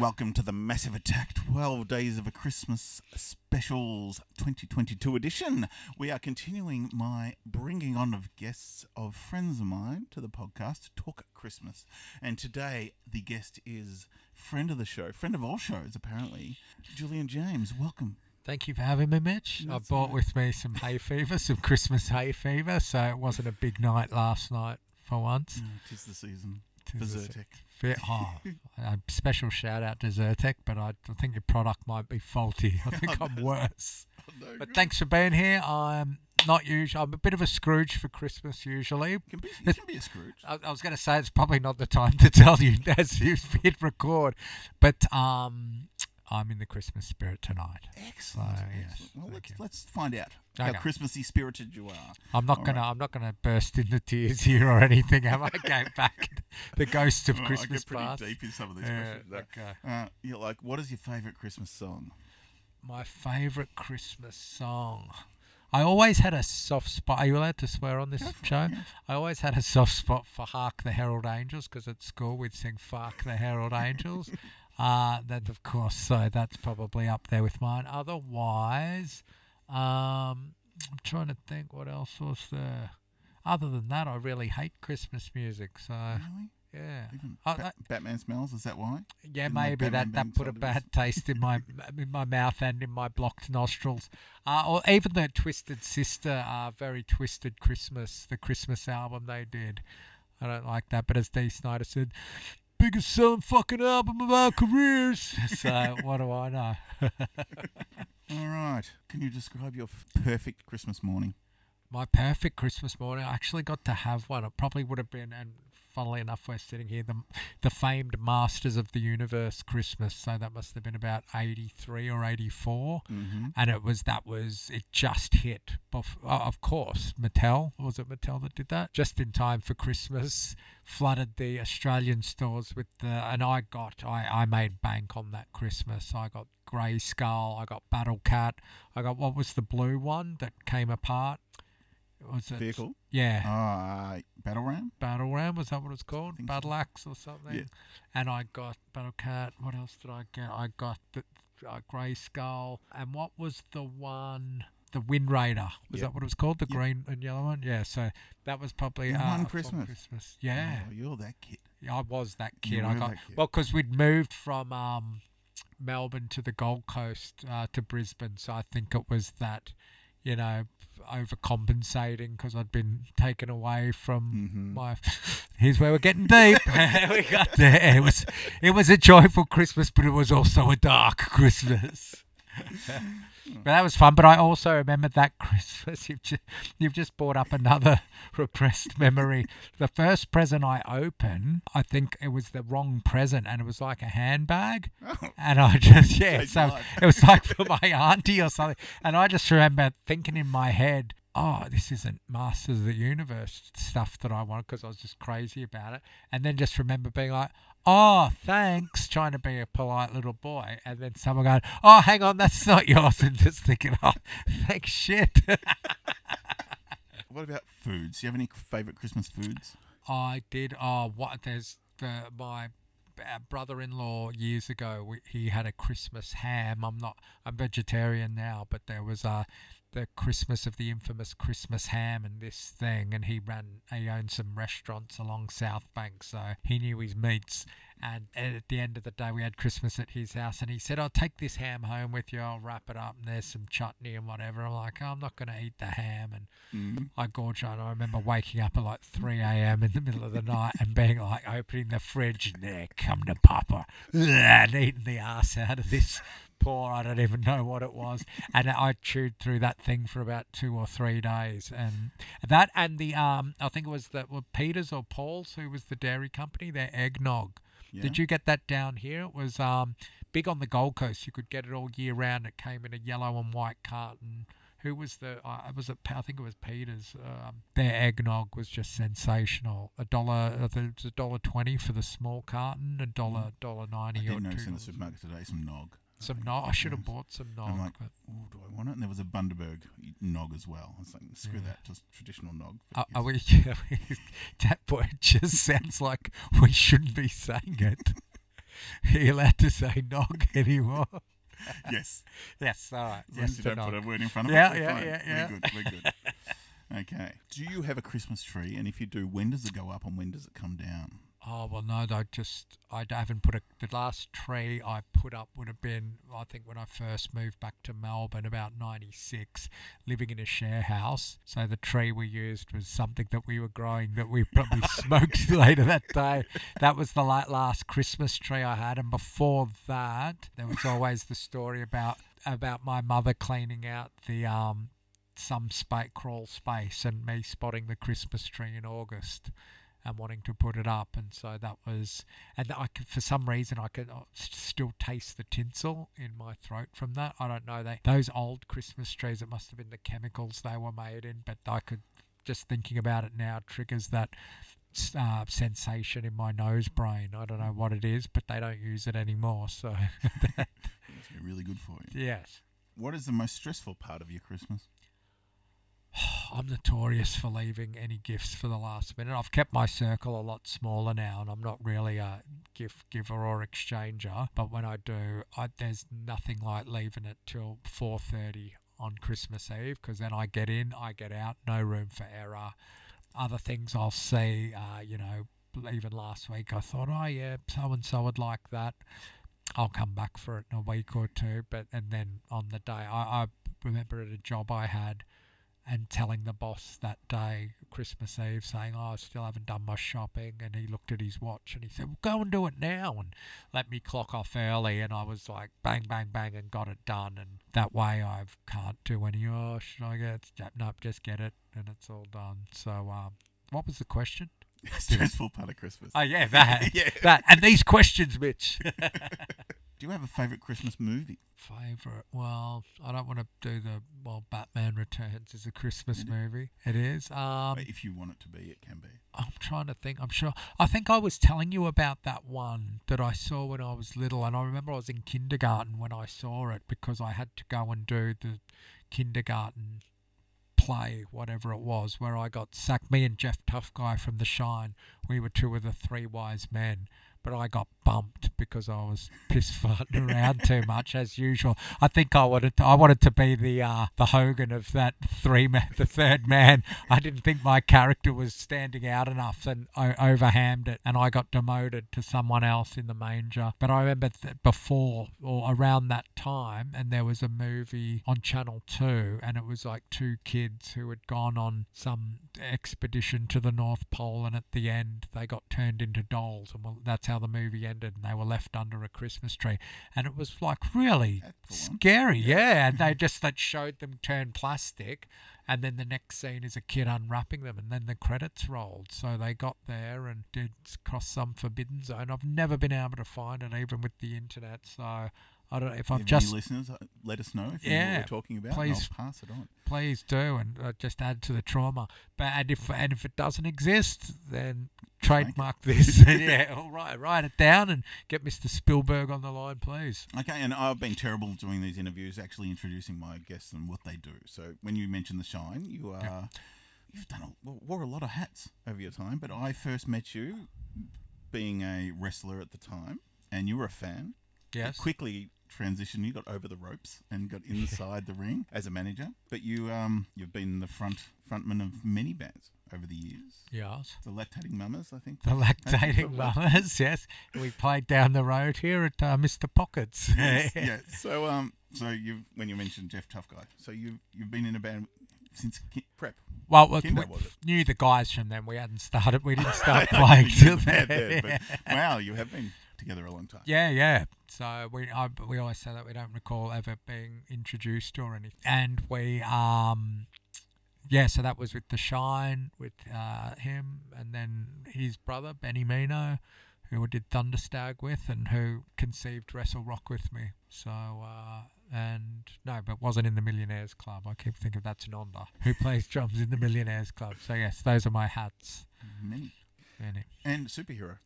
Welcome to the Massive Attack 12 Days of a Christmas Specials 2022 edition. We are continuing my bringing on of guests of friends of mine to the podcast to talk Christmas. And today the guest is friend of the show, friend of all shows apparently, Julian James. Welcome. Thank you for having me, Mitch. I That's brought all right. with me some hay fever, some Christmas hay fever, so it wasn't a big night last night for once. Oh, tis the season. Tis the Bersertec. Oh, a special shout out to Zyrtec, but I, I think your product might be faulty. I think I'm worse. No But good. thanks for being here. I'm not usually. I'm a bit of a Scrooge for Christmas usually. Can be, you can be a Scrooge. I, I was going to say it's probably not the time to tell you as you hit record, but um, I'm in the Christmas spirit tonight. Excellent. So, yes. Well, let's, let's find out how Okay. Christmassy spirited you are. I'm not All gonna. I'm not gonna burst into tears here or anything. Am I going back? The ghost of I Christmas get pretty past. deep in some of these Yeah, questions. okay. Uh, you're like, what is your favourite Christmas song? My favourite Christmas song. I always had a soft spot. Are you allowed to swear on this show? yeah. I always had a soft spot for "Hark the Herald Angels" because at school we'd sing "Fuck the Herald Angels." uh, then of course, so that's probably up there with mine. Otherwise, um, I'm trying to think what else was there. Other than that, I really hate Christmas music. So Really? yeah, Even I- Ba- Batman smells? Is that why? yeah, Didn't maybe that, that put a bad taste in my in my mouth and in my blocked nostrils. Uh, or even the Twisted Sister, uh, very Twisted Christmas, the Christmas album they did. I don't like that, but as Dee Snider said, biggest selling fucking album of our careers. So what do I know? All right. Can you describe your f- perfect Christmas morning? My perfect Christmas morning. I actually got to have one. It probably would have been, and funnily enough, we're sitting here, the the famed Masters of the Universe Christmas. So that must have been about eighty three or eighty four. Mm-hmm. and it was that was it just hit bef- uh, of course mattel was it mattel that did that just in time for christmas flooded the australian stores with the and i got i, I made bank on that christmas i got Grayskull i got battle cat i got what was the blue one that came apart was it Vehicle? yeah Ah, uh, Battle Ram? Battle Ram was that what it's called? Battle Axe or something. Yeah. And I got Battle Cat. What else did I get? I got the uh, Grayskull. And what was the one? The Wind Raider. Was Yeah. that what it was called? The Yeah. green and yellow one. Yeah. So that was probably uh, one Christmas? Christmas. Yeah. Oh, you're that kid. Yeah, I was that kid. I got kid. well because we'd moved from um, Melbourne to the Gold Coast uh, to Brisbane, so I think it was that, you know, overcompensating because I'd been taken away from Mhm. my. Here's where we're getting deep. we got there. It was it was a joyful Christmas, but it was also a dark Christmas. But that was fun. But I also remember that Christmas. You've just, you've just brought up another repressed memory. The first present I opened, I think it was the wrong present, and it was like a handbag. Oh. And I just yeah, Changed so life. it was like for my auntie or something. And I just remember thinking in my head, oh, this isn't Masters of the Universe stuff that I want because I was just crazy about it. And then just remember being like, oh, thanks, trying to be a polite little boy. And then someone going, oh, hang on, that's not yours. And just thinking, oh, thanks, shit. What about foods? Do you have any favourite Christmas foods? I did. Oh, what? There's the my uh, brother-in-law years ago. We, he had a Christmas ham. I'm not. I'm vegetarian now, but there was uh, the Christmas of the infamous Christmas ham and this thing, and he ran. He owned some restaurants along South Bank, so he knew his meats. And at the end of the day, we had Christmas at his house, and he said, "I'll take this ham home with you. I'll wrap it up, and there's some chutney and whatever." I'm like, oh, "I'm not going to eat the ham," and Mm. I gorge on. I remember waking up at like 3 a.m. in the middle of the night and being like, opening the fridge and there, come to Papa, and eating the ass out of this poor, I don't even know what it was. And I chewed through that thing for about two or three days. And that, and the, um, I think it was the, well, Peters or Paul's, who was the dairy company, their eggnog. Yeah. Did you get that down here? It was um, big on the Gold Coast. You could get it all year round. It came in a yellow and white carton. Who was the? Uh, was it? I think it was Peters. Um, their eggnog was just sensational. A dollar. I it was a dollar twenty for the small carton. A dollar, dollar Mm. I ninety or did notice in the supermarket today some nog. Some nog. I should have bought some nog. I'm like, but- oh, do I want it? And there was a Bundaberg nog as well. I was like, screw Yeah. that, just traditional nog. Are, But are yes. we? that word just sounds like we shouldn't be saying it. Are you allowed to say nog anymore? yes. yes, all right. As Yes you don't put nog. a word in front of Yeah, it. yeah, fine. yeah, yeah. We're good. We're good. okay. Do you have a Christmas tree? And if you do, when does it go up and when does it come down? Oh well, no, I just I haven't put a. The last tree I put up would have been I think when I first moved back to Melbourne about '96, living in a share house. So the tree we used was something that we were growing that we probably smoked later that day. That was the last Christmas tree I had, and before that, there was always the story about about my mother cleaning out the um some space crawl space and me spotting the Christmas tree in August and wanting to put it up, and so that was, and I could, for some reason I could uh, still taste the tinsel in my throat from that. I don't know they those old Christmas trees. It must have been the chemicals they were made in, but I could just thinking about it now triggers that uh, sensation in my nose brain. I don't know what it is, but they don't use it anymore. So That's really good for you. yes. What is the most stressful part of your Christmas? I'm notorious for leaving any gifts for the last minute. I've kept my circle a lot smaller now, and I'm not really a gift giver or exchanger. But when I do, I, there's nothing like leaving it till 4:30 on Christmas Eve, because then I get in, I get out, no room for error. Other things I'll see, uh, you know, even last week I thought, oh yeah, so and so would like that. I'll come back for it in a week or two, but and then on the day, I, I remember at a job I had and telling the boss that day, Christmas Eve, saying, "Oh, I still haven't done my shopping," and he looked at his watch and he said, well, "Go and do it now," and let me clock off early, and I was like, bang, bang, bang, and got it done, and that way I can't do any. Oh, should I get? Nope, just get it, and it's all done. So, um, what was the question? stressful part of Christmas. Oh yeah, that, yeah. that, and these questions, Mitch. Do you have a favourite Christmas movie? Favorite? Well, I don't want to do the well. Batman Returns is a Christmas It movie. It is. Um, if you want it to be, it can be. I'm trying to think. I'm sure. I think I was telling you about that one that I saw when I was little, and I remember I was in kindergarten when I saw it because I had to go and do the kindergarten play, whatever it was, where I got sacked. Me and Jeff Tough Guy from The Shine, we were two of the three wise men. But I got bumped because I was piss farting around too much as usual. I think I wanted to, I wanted to be the uh, the Hogan of that three man, the third man. I didn't think my character was standing out enough and I overhammed it, and I got demoted to someone else in the manger. But I remember that before or around that time, and there was a movie on Channel Two, and it was like two kids who had gone on some expedition to the North Pole, and at the end they got turned into dolls, and well, that's how the movie ended, and they were left under a Christmas tree, and it was like really That's the one. scary, yeah. And they just that showed them turn plastic, and then the next scene is a kid unwrapping them, and then the credits rolled. So they got there and did cross some forbidden zone. I've never been able to find it, even with the internet. So I don't know if I've just listeners, uh, let us know if you know what we're talking about. please. I'll pass it on. please do and uh, just add to the trauma. But and if and if it doesn't exist, then trademark this. yeah, all right, write it down and get Mr. Spielberg on the line, please. Okay, and I've been terrible doing these interviews, actually introducing my guests and what they do. So when you mentioned the shine, you are you've done a, wore a lot of hats over your time. But I first met you being a wrestler at the time, and you were a fan. Yes. Quickly transitioned, you got over the ropes and got inside the ring as a manager. But you um you've been the front frontman of many bands over the years. Yes. The Lactating Mamas, I think. The lactating mamas, yes. We played down the road here at uh, Mr. Pockets. yes, yeah. So um, so you when you mentioned Jeff Tough Guy, so you've you've been in a band since ki- prep. Well, we, Kinder, we knew the guys from them. We hadn't started. We didn't start playing till then. but wow, you have been together a long time. Yeah, yeah. So we I, we always say that we don't recall ever being introduced or anything. And we um yeah, so that was with the Shine with uh, him, and then his brother Benny Mino, who I did Thunderstag with, and who conceived Wrestlerock with me. So uh, and no, but wasn't in the Millionaires Club. I keep thinking that's Nonda, who plays drums in the Millionaires Club. So yes, those are my hats. Many Benny. and superhero.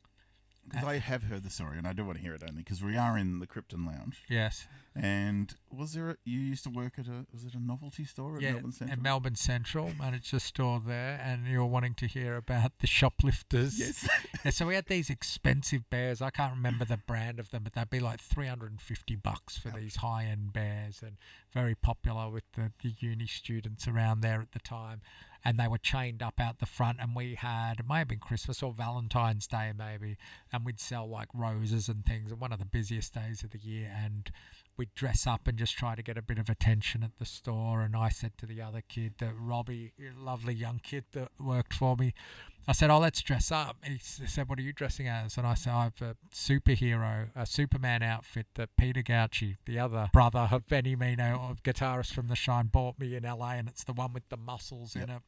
Because I have heard the story and I do want to hear it only because we are in the Krypton Lounge. Yes. And was there? A, you used to work at a was it a novelty store at yeah, Melbourne Central? at Melbourne Central, managed a store there, and you're wanting to hear about the shoplifters. yes. Yeah, so we had these expensive bears. I can't remember the brand of them, but they'd be like 350 bucks for these high-end bears, and very popular with the, the uni students around there at the time. And they were chained up out the front, and we had it may have been Christmas or Valentine's Day maybe, and we'd sell like roses and things. And one of the busiest days of the year, and we'd dress up and just try to get a bit of attention at the store. And I said to the other kid, that Robbie, eh, lovely young kid that worked for me, I said, "Oh, let's dress up." He said, "What are you dressing as?" And I said, "I have a superhero, a Superman outfit that Peter Gauci, the other brother of Benny Mino, a guitarist from The Shine, bought me in LA, and it's the one with the muscles in it."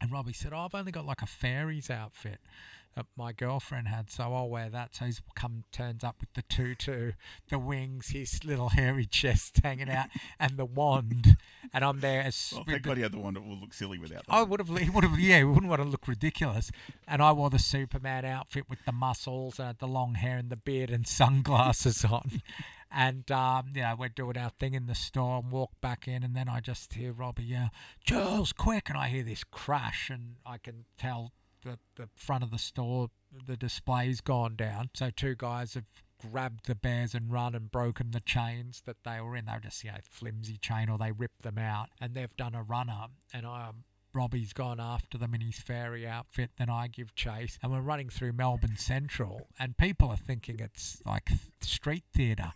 And Robbie said, "Oh, I've only got like a fairy's outfit." That my girlfriend had, so I'll wear that. So he's come, turns up with the tutu, the wings, his little hairy chest hanging out, and the wand, and I'm there as Well, thank the- God he had the one that will look silly without that. I would have, he would have, yeah, he wouldn't want to look ridiculous. And I wore the Superman outfit with the muscles and the long hair and the beard and sunglasses on. And, um, we're doing our thing in the store and walk back in. And then I just hear Robbie yell, Charles, quick. And I hear this crash and I can tell the, the front of the store, the display's gone down. So two guys have grabbed the bears and run and broken the chains that they were in. They were just, you know, flimsy chain or they ripped them out and they've done a runner. And I um, Robbie's gone after them in his fairy outfit. Then I give chase, and we're running through Melbourne Central, and people are thinking it's like street theatre.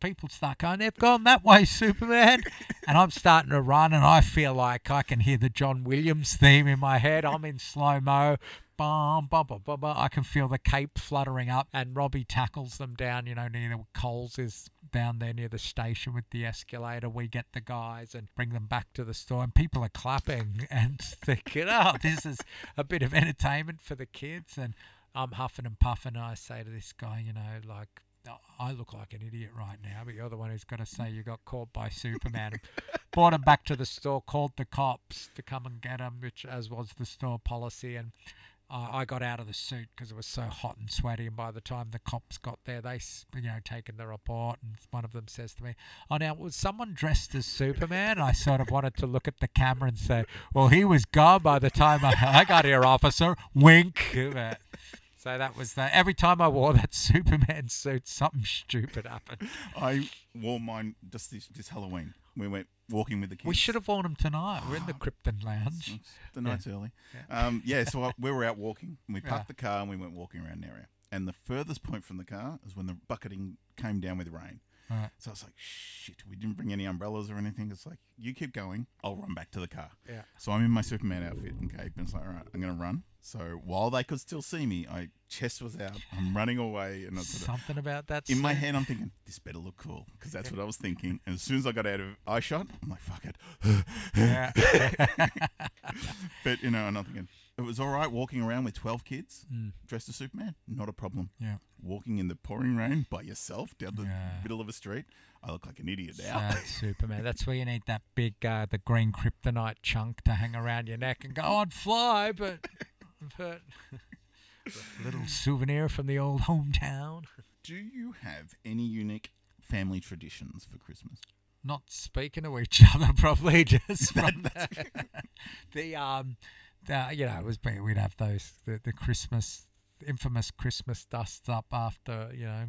People start going, "They've gone that way, Superman," and I'm starting to run, and I feel like I can hear the John Williams theme in my head. I'm in slow mo. Bum, bum, bum, bum, bum. I can feel the cape fluttering up, and Robbie tackles them down. You know, near the Coles is down there near the station with the escalator. We get the guys and bring them back to the store, and people are clapping and thinking, "Oh, this is a bit of entertainment for the kids." And I'm huffing and puffing, and I say to this guy, you know, like. I look like an idiot right now, but you're the one who's got to say you got caught by Superman. Brought him back to the store, called the cops to come and get him, which as was the store policy. And uh, I got out of the suit because it was so hot and sweaty. And by the time the cops got there, they, you know, taken the report. And one of them says to me, "Oh, now was someone dressed as Superman?" I sort of wanted to look at the camera and say, "Well, he was gone by the time I, I got here, officer." Wink. So that was the every time I wore that Superman suit, something stupid happened. I wore mine just this, this Halloween. We went walking with the kids. We should have worn them tonight. We're in the Krypton Lounge. The night's early. Um, yeah, so I, we were out walking. And we Yeah. parked the car and we went walking around the area. And the furthest point from the car is when the bucketing came down with rain. Right. So I was like, shit, we didn't bring any umbrellas or anything. It's like, you keep going, I'll run back to the car. Yeah. So I'm in my Superman outfit and cape, and it's like, all right, I'm going to run. So while they could still see me, I chest was out, I'm running away, and I sort of, Something about that. in my head, I'm thinking, this better look cool, because that's what I was thinking. And as soon as I got out of eye shot, I'm like, fuck it. Yeah. But, you know, and I'm not thinking, it was all right walking around with 12 kids Mm. dressed as Superman, not a problem. Yeah. Walking in the pouring rain by yourself down the Yeah. middle of a street, I look like an idiot now. Sad Superman. That's where you need that big, uh, the green kryptonite chunk to hang around your neck and go, I'd fly, but, but a little souvenir from the old hometown. Do you have any unique family traditions for Christmas? Not speaking to each other, probably just from the, the um, the, you know, it was we'd have those the, the Christmas infamous Christmas dust up after you know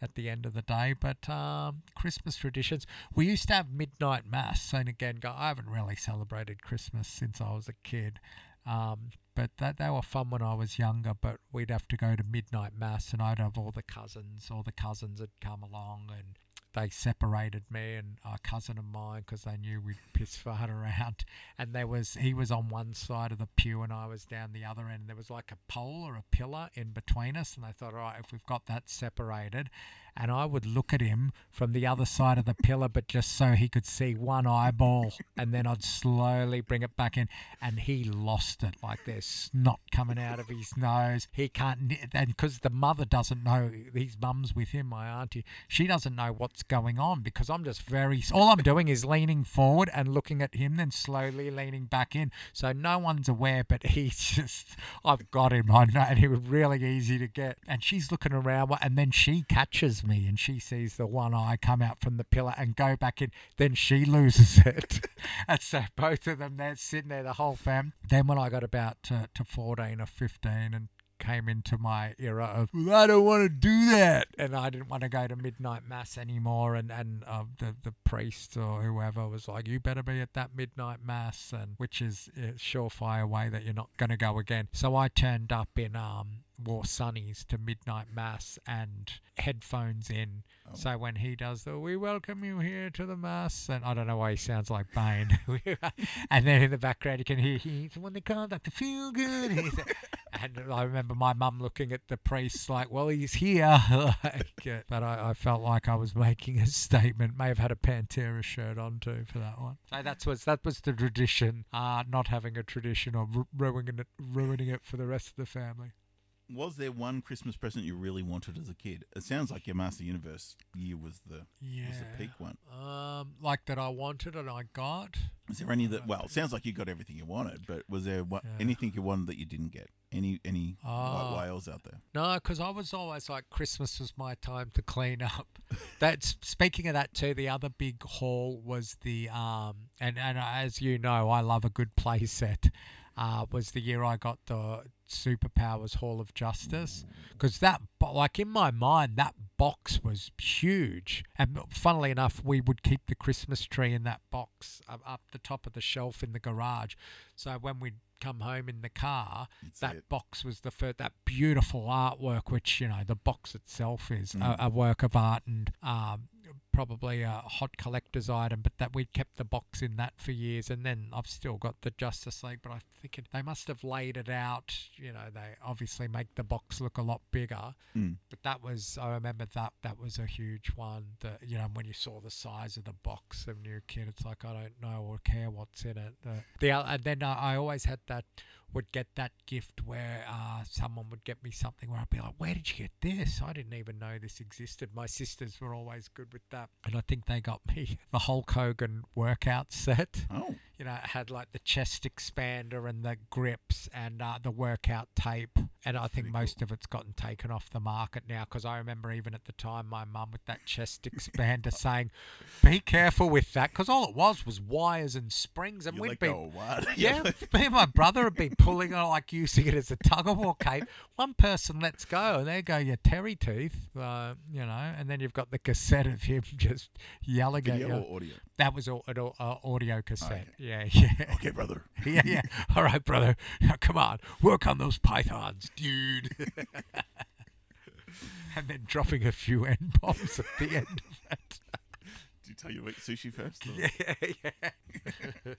at the end of the day. But um, Christmas traditions, we used to have midnight mass, and again, I haven't really celebrated Christmas since I was a kid. Um, but that they were fun when I was younger. But we'd have to go to midnight mass, and I'd have all the cousins. All the cousins had come along, and they separated me and a cousin of mine because they knew we'd piss fart around. And there was he was on one side of the pew and I was down the other end. And there was like a pole or a pillar in between us, and they thought, all right, if we've got that separated, and I would look at him from the other side of the pillar, but just so he could see one eyeball, and then I'd slowly bring it back in, and he lost it. Like there's snot coming out of his nose. He can't, and because the mother doesn't know, his mum's with him, my auntie, she doesn't know what's going on because I'm just very. All I'm doing is leaning forward and looking at him, then slowly leaning back in, so no one's aware. But he's just, I've got him. I know, and he was really easy to get. And she's looking around, and then she catches me, and she sees the one eye come out from the pillar and go back in. Then she loses it, and so both of them they're sitting there, the whole fam. Then when I got about to, to 14 or 15 and came into my era of well, I don't want to do that, and I didn't want to go to midnight mass anymore. And and uh, the the priest or whoever was like, "You better be at that midnight mass," and which is a surefire way that you're not going to go again. So I turned up in um wore sunnies to midnight mass and headphones in. Oh. So when he does the "We welcome you here to the mass," and I don't know why he sounds like Bane, and then in the background you can hear he's the one they call Doctor Feel Good. And I remember my mum looking at the priest like, "Well, he's here," like, uh, but I, I felt like I was making a statement. May have had a Pantera shirt on too for that one. So that was that was the tradition. Uh, not having a tradition or ru- ruining it, ruining it for the rest of the family. Was there one Christmas present you really wanted as a kid? It sounds like your Master Universe year was the Yeah. was the peak one. Um, like that I wanted and I got. Was there any that? Well, it sounds like you got everything you wanted, but was there Yeah. anything you wanted that you didn't get? Any any Ah. white whales out there? No, because I was always like Christmas was my time to clean up. That's speaking of that too. The other big haul was the um, and and as you know, I love a good play set. Uh, was the year I got the Superpowers Hall of Justice because that like in my mind that box was huge and funnily enough we would keep the Christmas tree in that box up, up the top of the shelf in the garage so when we'd come home in the car You'd that it. box was the first that beautiful artwork which you know the box itself is Mm. a, a work of art and um, probably a hot collector's item but that we kept the box in that for years and then I've still got the Justice League but I think it, they must have laid it out you know they obviously make the box look a lot bigger Mm. but that was I remember that that was a huge one that you know when you saw the size of the box of new kid it's like I don't know or care what's in it the, the and then I, I always had that would get that gift where uh, someone would get me something where I'd be like, "Where did you get this? I didn't even know this existed." My sisters were always good with that, and I think they got me the Hulk Hogan workout set. Oh, You know, it had like the chest expander and the grips and uh, the workout tape. And I think Pretty cool. most of it's gotten taken off the market now because I remember even at the time my mum with that chest expander saying, "Be careful with that," because all it was was wires and springs, and you we'd let be what? yeah, me and my brother would be pulling on like using it as a tug of war cape. One person lets go, and there go your terry teeth, uh, you know, and then you've got the cassette of him just yelling at you. audio? That was au- uh, audio cassette. Okay. Yeah, yeah. Okay, brother. Yeah, yeah. All right, brother. Now, come on, work on those pythons, dude. and then dropping a few N bombs at the end of it. Do you tell you eat sushi first? or- Yeah, yeah.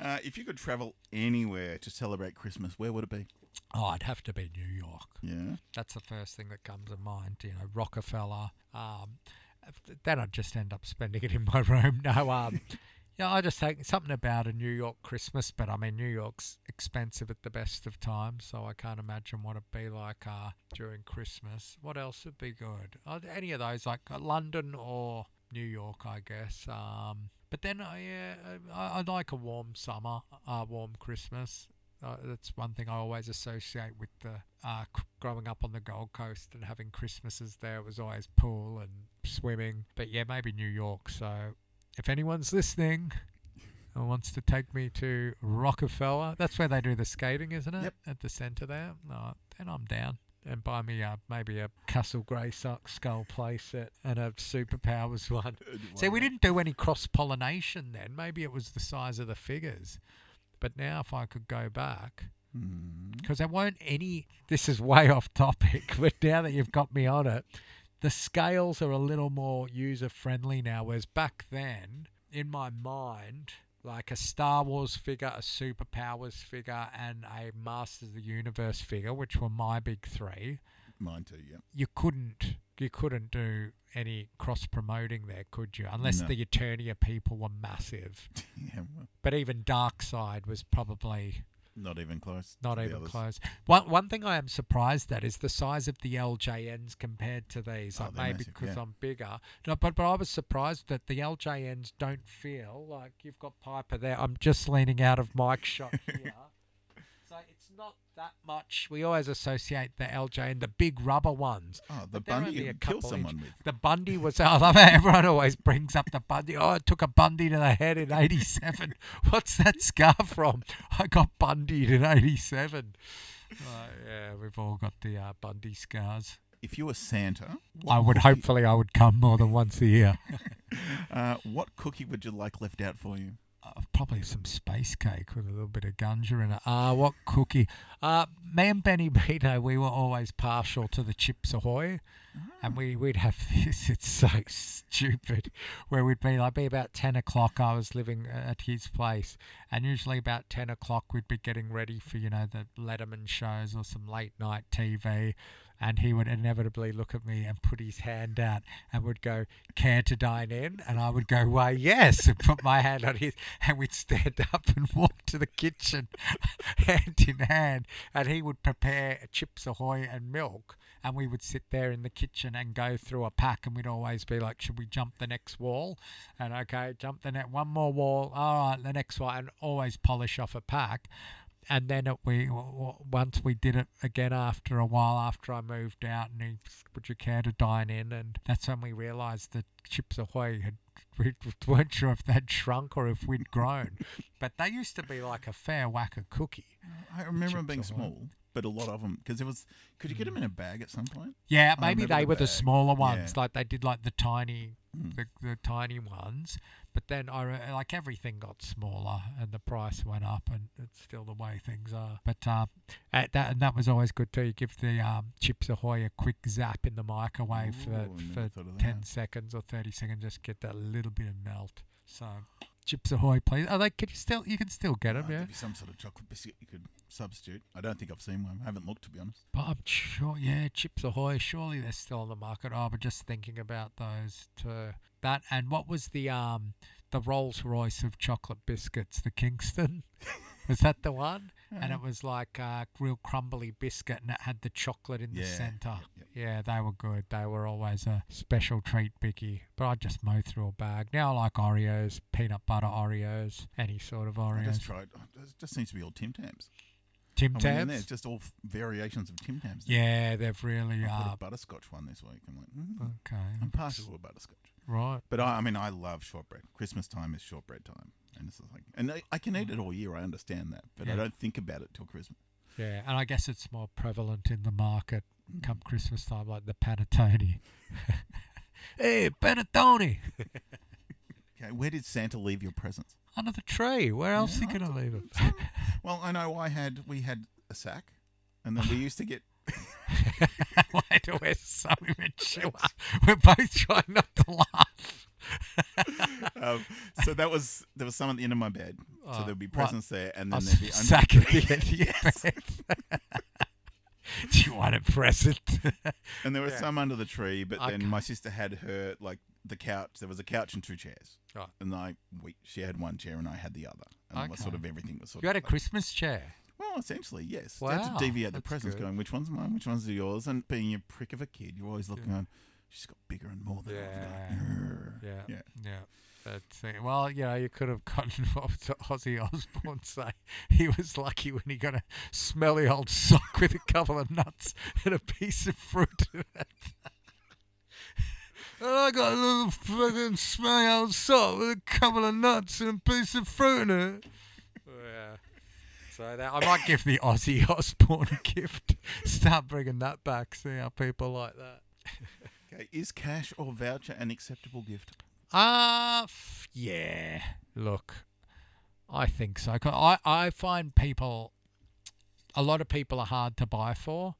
Uh, if you could travel anywhere to celebrate Christmas, where would it be? Oh, I'd have to be New York. Yeah. That's the first thing that comes to mind. You know, Rockefeller. Um, then I'd just end up spending it in my room. No, um, yeah, I just think something about a New York Christmas. But I mean, New York's expensive at the best of times, so I can't imagine what it'd be like uh, during Christmas. What else would be good? Uh, any of those, like uh, London or New York, I guess. Um, but then, uh, yeah, I, I like a warm summer, uh, warm Christmas. Uh, that's one thing I always associate with the uh, c- growing up on the Gold Coast and having Christmases there It was always pool and swimming. But yeah, maybe New York. So if anyone's listening and wants to take me to Rockefeller, that's where they do the skating, isn't it? Yep. At the centre there. No, then I'm down. And buy me uh, maybe a Castle Grey Sock skull playset and a superpowers one. See, we didn't do any cross pollination then. Maybe it was the size of the figures. But now, if I could go back, Hmm. because there weren't any. This is way off topic, but now that you've got me on it, the scales are a little more user friendly now. Whereas back then, in my mind, like a Star Wars figure, a Superpowers figure, and a Masters of the Universe figure, which were my big three, Mine too, yeah. you couldn't you couldn't do any cross promoting there, could you? Unless No. the Eternia people were massive. yeah, well, But even Dark Side was probably not even close. not even others. close. One one thing I am surprised at is the size of the LJNs compared to these. Oh, Like maybe massive, because yeah. I'm bigger. No, but but I was surprised that the LJNs don't feel like you've got Piper there. I'm just leaning out of Mike's shot here. So it's not that much. We always associate the LJ and the big rubber ones. Oh, the Bundy you kill someone inch- with. The Bundy was. I love how everyone always brings up the Bundy. Oh, I took a Bundy to the head in '87. What's that scar from? I got Bundied in '87. Uh, yeah, we've all got the uh, Bundy scars. If you were Santa, I would cookie- hopefully I would come more than once a year. Uh, what cookie would you like left out for you? Uh, probably some space cake with a little bit of gunja in it. Uh, what cookie? Uh, me and Benny Bito, we were always partial to the Chips Ahoy. And we, we'd have this, it's so stupid, where we'd be like, be about 10 o'clock. I was living at his place. And usually about 10 o'clock, we'd be getting ready for, you know, the Letterman shows or some late night TV. And he would inevitably look at me and put his hand out and would go, Care to dine in? And I would go, Why, yes, and put my hand on his. And we'd stand up and walk to the kitchen hand in hand. And he would prepare Chips Ahoy and milk and we would sit there in the kitchen and go through a pack and we'd always be like should we jump the next wall and okay jump the next one more wall all right the next one and always polish off a pack and then it, we once we did it again after a while after I moved out and he would you care to dine in and that's when we realized that Chips Ahoy had we weren't sure if they'd shrunk or if we'd grown but they used to be like a fair whack of cookie I remember them being Ahoy. small, but a lot of them because it was. Could you get them in a bag at some point? Yeah, maybe they the were the smaller ones, Yeah. like they did like the tiny, Mm. the, the tiny ones. But then I re- like everything got smaller and the price went up, and it's still the way things are. But uh, at that and that was always good too. You give the um, Chips Ahoy a quick zap in the microwave Ooh, for for ten that. seconds or thirty seconds, just get that little bit of melt. So Chips Ahoy, please. Are they? Can you still? You can still get them, yeah. some sort of chocolate biscuit you could substitute. I don't think I've seen one. I haven't looked to be honest. But I'm sure, yeah, Chips Ahoy. Surely they're still on the market. Oh, but just thinking about those too. That and what was the um the Rolls Royce of chocolate biscuits, the Kingston? was that the one? And it was like a real crumbly biscuit, and it had the chocolate in the centre. yep, Yeah, they were good. They were always a special treat, Bicky. But I just mow through a bag. Now I like Oreos, peanut butter Oreos, any sort of I Oreos. just tried. oh, It just seems to be all Tim Tams. Tim I went in there, Tams. it's just all f- variations of Tim Tams. Yeah, they've really I uh a butterscotch one this week. I'm like, mm, okay. I'm partial to a butterscotch. Right. But I, I mean, I love shortbread. Christmas time is shortbread time, and it's like, and I, I can eat it all year. I understand that, but I Yeah. don't think about it till Christmas. Yeah, and I guess it's more prevalent in the market come Christmas time, like the panettone. hey, panettone Okay, where did Santa leave your presents? under the tree. Where else Yeah, you gonna leave it? Well, I know I had we had a sack, and then we used to get Why do we so immature? We're both trying not to laugh. um, so that was there was some at the end of my bed, so Oh, there'd be what? presents there, and A then there'd be under sack the at the end of your bed. Do you want a present? and there was Yeah. some under the tree. But then my sister had her like the couch. There was a couch and two chairs, Right. and I we she had one chair and I had the other, and was sort of everything was sort you of You had a Christmas chair. Well, essentially, yes. Wow, to deviate the that's presents, good. going, which one's mine, which one's yours, and being a prick of a kid, you're always looking on. She's got bigger and more than I've got." Yeah. Grr. Yeah. Yeah. Yeah. That's it. Well, you know, you could have gotten was it Ozzy Osbourne say. He was lucky when he got a smelly old sock with a couple of nuts and a piece of fruit. and I got a little fucking smelly old sock with a couple of nuts and a piece of fruit in it. Yeah. So that, I might give the Ozzy Osbourne a gift. Start bringing that back. See how people like that. Okay, is cash or voucher an acceptable gift? Uh, f- yeah. Look, I think so. 'Cause I, I find people, a lot of people are hard to buy for.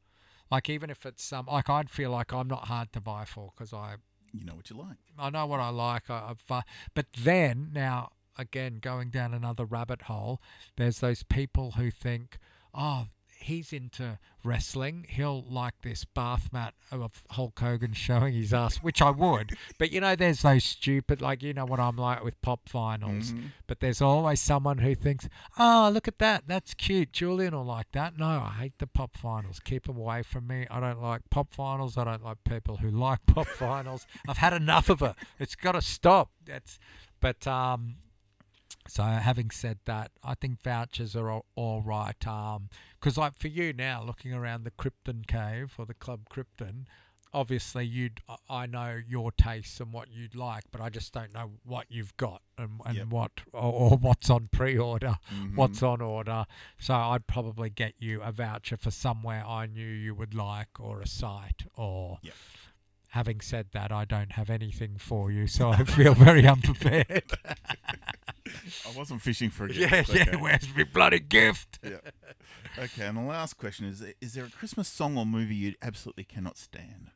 Like, even if it's some, like, I'd feel like I'm not hard to buy for because I, You know what you like. I know what I like. I, uh, but then, now, again, going down another rabbit hole, there's those people who think, oh, he's into wrestling. He'll like this bath mat of Hulk Hogan showing his ass, which I would. but you know, there's those stupid, like you know what I'm like with pop vinyls. Mhm. But there's always someone who thinks, "Oh, look at that, that's cute." Julian will like that. No, I hate the pop vinyls. Keep them away from me. I don't like pop vinyls. I don't like people who like pop vinyls. I've had enough of it. It's got to stop. That's. But um, so having said that, I think vouchers are all, all right. Um, because like for you now, looking around the Krypton Cave or the Club Krypton, obviously you'd I- know your tastes and what you'd like, but I just don't know what you've got and, and Yep. what or, or what's on pre-order, Mhm. what's on order. So I'd probably get you a voucher for somewhere I knew you would like or a site or. Yep. Having said that, I don't have anything for you, so I feel very unprepared. I wasn't fishing for a yeah, gift. yeah. okay. Where's my bloody gift? yeah. Okay, and the last question is: Is there a Christmas song or movie you absolutely cannot stand?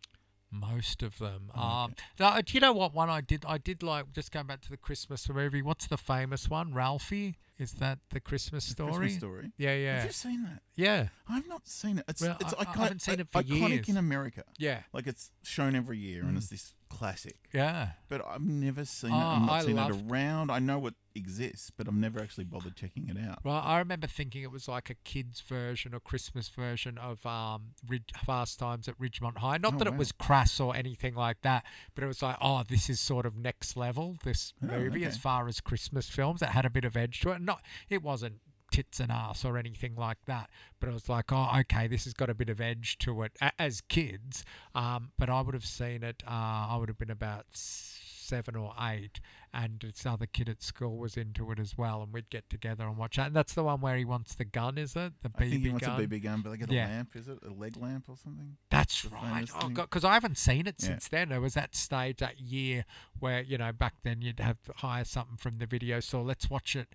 Most of them. Oh, Um, now, do you know what one I did? I did like just going back to the Christmas movie. What's the famous one? Ralphie. Is that the Christmas story? Christmas story. Yeah, yeah, Have you seen that? yeah, I've not seen it. It's Well, it's I- I haven't seen it for iconic years. in America. yeah, Like it's shown every year, and Mm. it's this classic. yeah. But I've never seen it. Oh, I've not I seen loved- it around. I know it exists, but I've never actually bothered checking it out. Well, I remember thinking it was like a kids' version or Christmas version of um, Rid- Fast Times at Ridgemont High. Not Oh, that it was crass or anything like that, but it was like, oh, this is sort of next level. This Oh, movie, as far as Christmas films, it had a bit of edge to it. Not, it wasn't tits and ass or anything like that, but it was like, oh, okay, this has got a bit of edge to it a- as kids. Um, but I would have seen it. Uh, I would have been about seven or eight, and this other kid at school was into it as well, and we'd get together and watch that. And that's the one where he wants the gun, is it? The BB I think he wants gun. a BB gun, but they get Yeah. a lamp. Is it a leg lamp or something? That's the right. Oh thing. god, because I haven't seen it Yeah. since then. There was that stage that year where you know back then you'd have to hire something from the video store. Let's watch it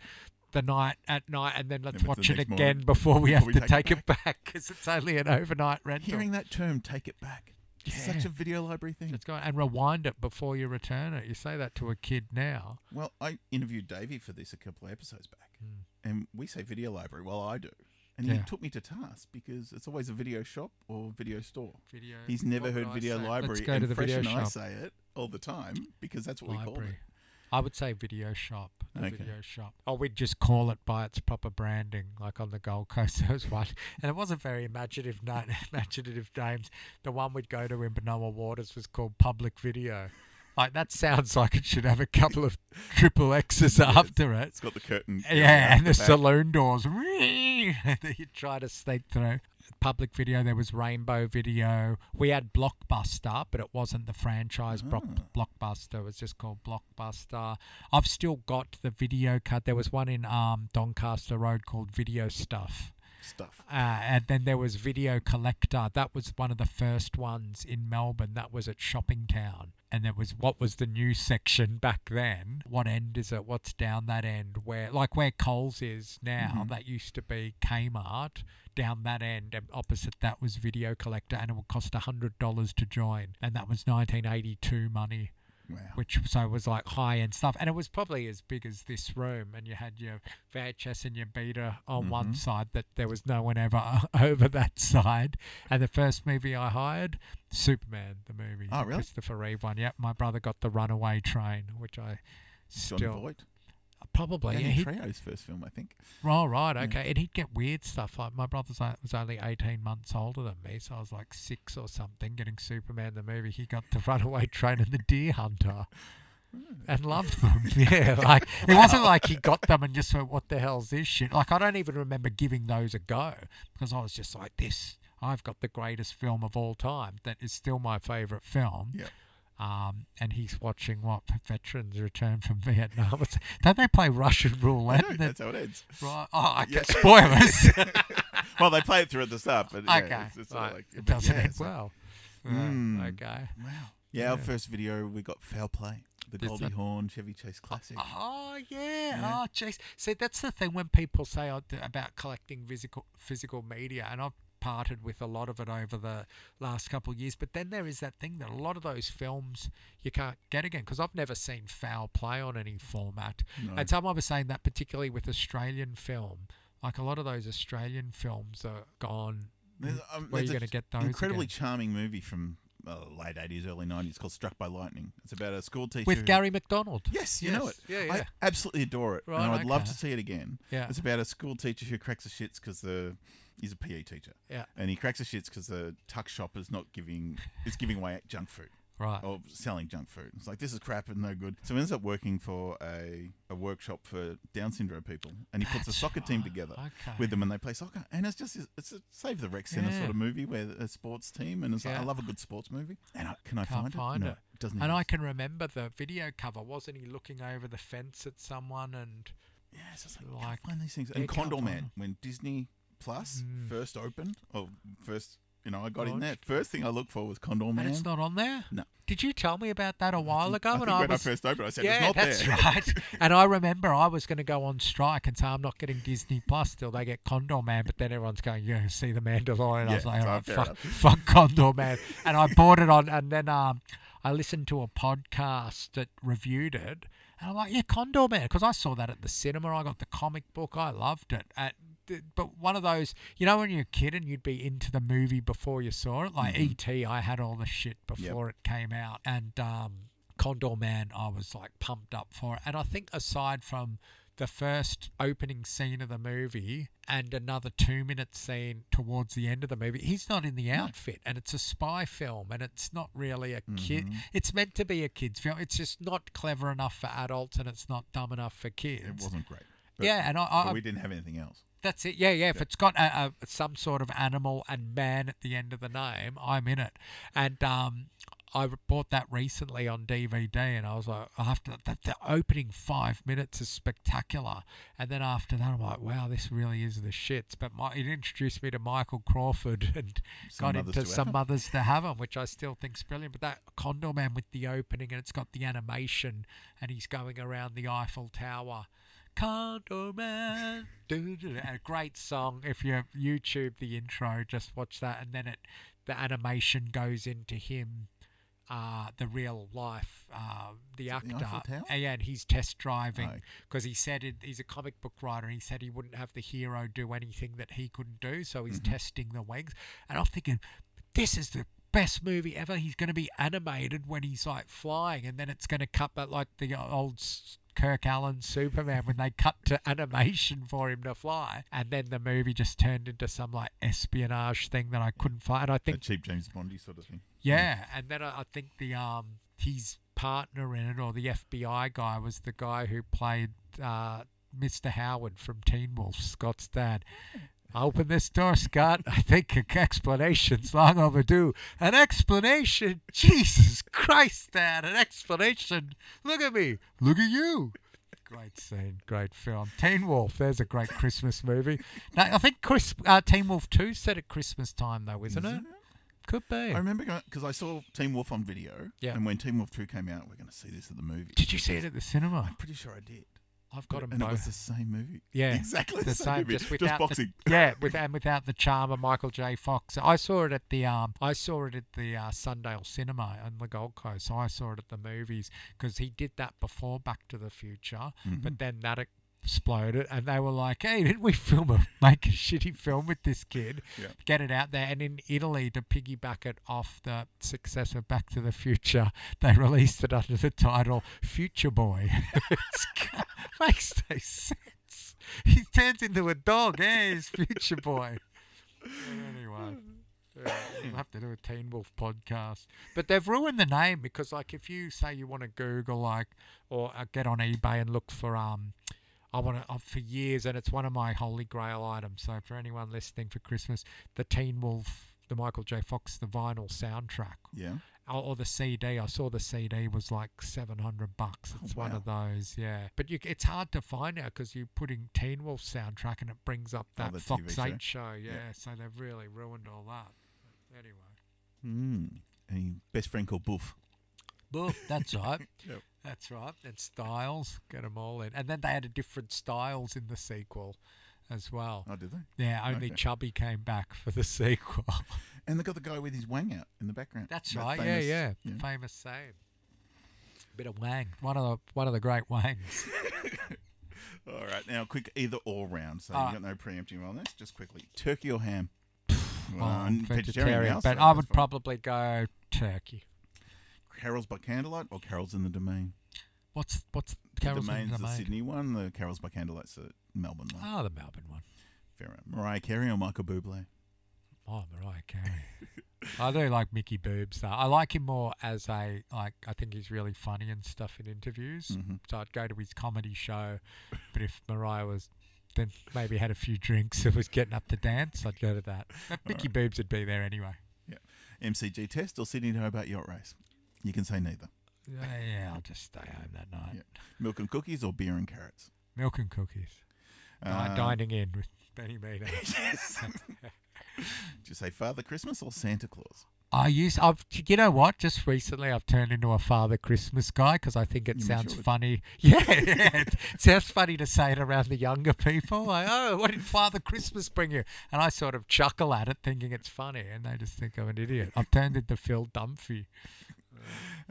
the night at night, and then let's it's the watch it again morning before we before have we to take take it back because it's only an overnight rental. Hearing that term, take it back. It's such a video library thing. Let's go and rewind it before you return it. You say that to a kid now. Well, I interviewed Davey for this a couple of episodes back, Mm. and we say video library. Well, I do. And he took me to task because it's always a video shop or video store. Video. He's never heard I video library, Let's go and to the Fresh video and I say it all the time because that's what we call it. I would say video shop. The Okay. video shop. Or we'd just call it by its proper branding, like on the Gold Coast. There was one, and it wasn't very imaginative, na- imaginative names. The one we'd go to in Benowa Waters was called Public Video. Like that sounds like it should have a couple of triple X's after it. It's got the curtain. Yeah, and the back. saloon doors. that you try to sneak through. Public video, there was Rainbow Video. We had Blockbuster, but it wasn't the franchise Ah. Blockbuster. It was just called Blockbuster. I've still got the video cut. There was one in um, Doncaster Road called Video Stuff. Stuff. Uh, and then there was Video Collector. That was one of the first ones in Melbourne. That was at Shopping Town. And there was what was the new section back then. What end is it? What's down that end? Where like where Coles is now, Mhm. that used to be Kmart. Down that end, and opposite that was Video Collector, and it would cost hundred dollars to join, and that was 1982 money Wow. which so was like high end stuff, and it was probably as big as this room. And you had your VHS and your beta on one Mhm. side, that there was no one ever over that side. And the first movie I hired, Superman, the movie, Oh, the really? Christopher Reeve one. Yep, my brother got the Runaway Train, which I John still Voight. Probably Danny yeah, Trejo's first film, I think. Oh, right, Yeah. okay. And he'd get weird stuff. Like my brother was only 18 months older than me, so I was like six or something, getting Superman the movie. He got the Runaway Train and the Deer Hunter. Hmm. And loved them, yeah. Like it wasn't like he got them and just went, "What the hell's this shit?" Like I don't even remember giving those a go because I was just like, "This, I've got the greatest film of all time. That is still my favorite film." Yeah. Um, and he's watching what veterans return from Vietnam. Don't they play Russian roulette? that's how it ends. Right. Oh, I Yeah. spoilers. well, they play it through at the start, but yeah, okay. it's, it's right. like, it doesn't yeah, end well. Mm. Right, Okay. Wow. Yeah, our first video we got Foul Play, the Is Goldie Hawn Chevy Chase classic. Oh yeah. Yeah. Oh jeez. See, that's the thing when people say oh, about collecting physical physical media, and I've parted with a lot of it over the last couple of years. But then there is that thing that a lot of those films you can't get again because I've never seen foul play on any format. No. And someone was saying that particularly with Australian film, Like a lot of those Australian films are gone. There's, um, Where are you going to get those? incredibly again? charming movie from uh, late 80s, early 90s called Struck by Lightning. It's about a school teacher. with who- Garry McDonald. Yes, you know it. Yes. Yeah, I absolutely adore it. Right, and I'd love to see it again. Yeah. It's about a school teacher who cracks the shits because the he's a PE teacher. Yeah. And he cracks the shits because the tuck shop is not giving is giving away junk food Right. or selling junk food. It's like this is crap and no good. So he ends up working for a, a workshop for Down syndrome people, and he puts a That's soccer team right, together okay. with them, and they play soccer. And it's just it's a save the rec center Yeah. sort of movie where a sports team, and it's like, Yeah. I love a good sports movie. And I, can I Can't find, find it? it. doesn't. And I exist. can remember the video cover. Wasn't he looking over the fence at someone? And Yeah, it's just like, Like- find these things. yeah, and can't Condor find Man, them. when Disney Plus Mm. first opened, or first, you know, I got in there. First thing I looked for was Condor Man. and it's not on there. No. Did you tell me about that a while ago? I and think I when was I first opened, I said yeah, it's not that's there. right. and I remember I was going to go on strike and say I'm not getting Disney Plus till they get Condor Man. But then everyone's going, "You yeah, see the Mandalorian. I was like, so all right, fair fuck, enough. fuck Condor Man. And I bought it on, and then um, I listened to a podcast that reviewed it. And I'm like, yeah, Condor Man, because I saw that at the cinema. I got the comic book. I loved it. At, but one of those, you know, when you're a kid and you'd be into the movie before you saw it, like Mhm. E.T., I had all the shit before it came out. And um, Condor Man, I was like pumped up for it. And I think aside from the first opening scene of the movie and another two minute scene towards the end of the movie, he's not in the outfit. And it's a spy film and it's not really a kid. Mhm. It's meant to be a kid's film. It's just not clever enough for adults and it's not dumb enough for kids. It wasn't great. But, yeah, and I, but I, we didn't have anything else. That's it. Yeah, yeah. If it's got a, a some sort of animal and man at the end of the name, I'm in it. And um, I bought that recently on DVD, and I was like, after the, the opening five minutes is spectacular, and then after that, I'm like, wow, this really is the shits. But my, it introduced me to Michael Crawford and Some got into to some have. mothers to have him, which I still think's brilliant. But that Condor Man with the opening, and it's got the animation, and he's going around the Eiffel Tower. Condor Man, a great song. If you have YouTube the intro, just watch that, and then it the animation goes into him. Uh, the real life, uh, the Is the actor, Tower? Uh, yeah, and he's test driving Oh. because he said it, he's a comic book writer and he said he wouldn't have the hero do anything that he couldn't do, so he's Mhm. testing the wings. And I'm thinking, this is the best movie ever. He's going to be animated when he's like flying, and then it's going to cut but like the old s- Kirk Alyn Superman when they cut to animation for him to fly, and then the movie just turned into some like espionage thing that I couldn't find. And I A think cheap James Bondy sort of thing. yeah, and then I, I think the um his partner in it or the FBI guy was the guy who played uh, Mr. Howard from Teen Wolf, Scott's dad. Open this door, Scott. I think an explanation's long overdue. An explanation? Jesus Christ, Dad! An explanation? Look at me. Look at you. Great scene, great film. Teen Wolf. There's a great Christmas movie. Now, I think Chris, uh, Teen Wolf Two set at Christmas time though, isn't Is it? Could be. I remember because I saw Teen Wolf on video. Yeah. And when Teen Wolf 2 came out, we're going to see this at the movie. Did you see it at the cinema? I'm pretty sure I did. I've got them and it was the same movie. Yeah, Exactly the, the same, same, movie. just without the- boxing. yeah, with and without the charm of Michael J. Fox. I saw it at the um, I saw it at the uh, Sundale Cinema on the Gold Coast. So I saw it at the movies because he did that before Back to the Future, Mhm. but then that exploded, and they were like, "Hey, didn't we film a make a shitty film with this kid? Yeah. Get it out there." And in Italy, to piggyback it off the success of Back to the Future, they released it under the title Future Boy. Makes no sense. He turns into a dog. Yeah, he's Future Boy. Anyway. Yeah, we'll have to do a Teen Wolf podcast. But they've ruined the name because, like, if you say you want to Google, like, or uh, get on eBay and look for, um, I want to, uh, for years, and it's one of my holy grail items. So, for anyone listening for Christmas, the Teen Wolf, the Michael J. Fox, the vinyl soundtrack, Yeah. or, or the CD. I saw the CD was like seven hundred bucks. It's one of those, yeah. But you, it's hard to find out because you're putting Teen Wolf soundtrack and it brings up Oh, that the Fox show. Eight show, yeah. Yeah. So they've really ruined all that. But anyway, Mm. And best friend called Boof. Boof, that's right. Yep. That's right. And Stiles, get them all in. And then they had a different Stiles in the sequel as well. Oh, did they? Yeah, only Okay. Chubby came back for the sequel. And they got the guy with his wang out in the background. That's That right. famous- yeah, yeah, Famous saying. Bit of wang. One of the one of the great wangs. All right, now quick either or round. So All you ah. got no preempting on this. Just quickly, turkey or ham? Well, I'm I'm vegetarian, but I would fine. probably go turkey. Carols by Candlelight or Carols in the Domain? What's what's The Carol's in Domain's the the Domain? Sydney one. The Carols by Candlelight's the Melbourne one. Oh, the Melbourne one. Fair enough. Mariah Carey or Michael Bublé? Oh, Mariah Carey. I do like Mickey Boobs though. I like him more as a like. I think he's really funny and stuff in interviews. Mhm. So I'd go to his comedy show. But if Mariah was then maybe had a few drinks and was getting up to dance, I'd go to that. But Mickey Boobs would be there anyway. Yeah. MCG test or Sydney to Hobart yacht race? You can say neither. Yeah, yeah, I'll just stay home that night. Yeah. Milk and cookies or beer and carrots? Milk and cookies. Um, dining in with Benny Meader. yes. Did you say Father Christmas or Santa Claus? I use. I've. You know what? Just recently, I've turned into a Father Christmas guy because I think it You sounds matured. funny. Yeah, yeah, it sounds funny to say it around the younger people. Like, oh, what did Father Christmas bring you? And I sort of chuckle at it, thinking it's funny, and they just think I'm an idiot. I've turned into Phil Dunphy.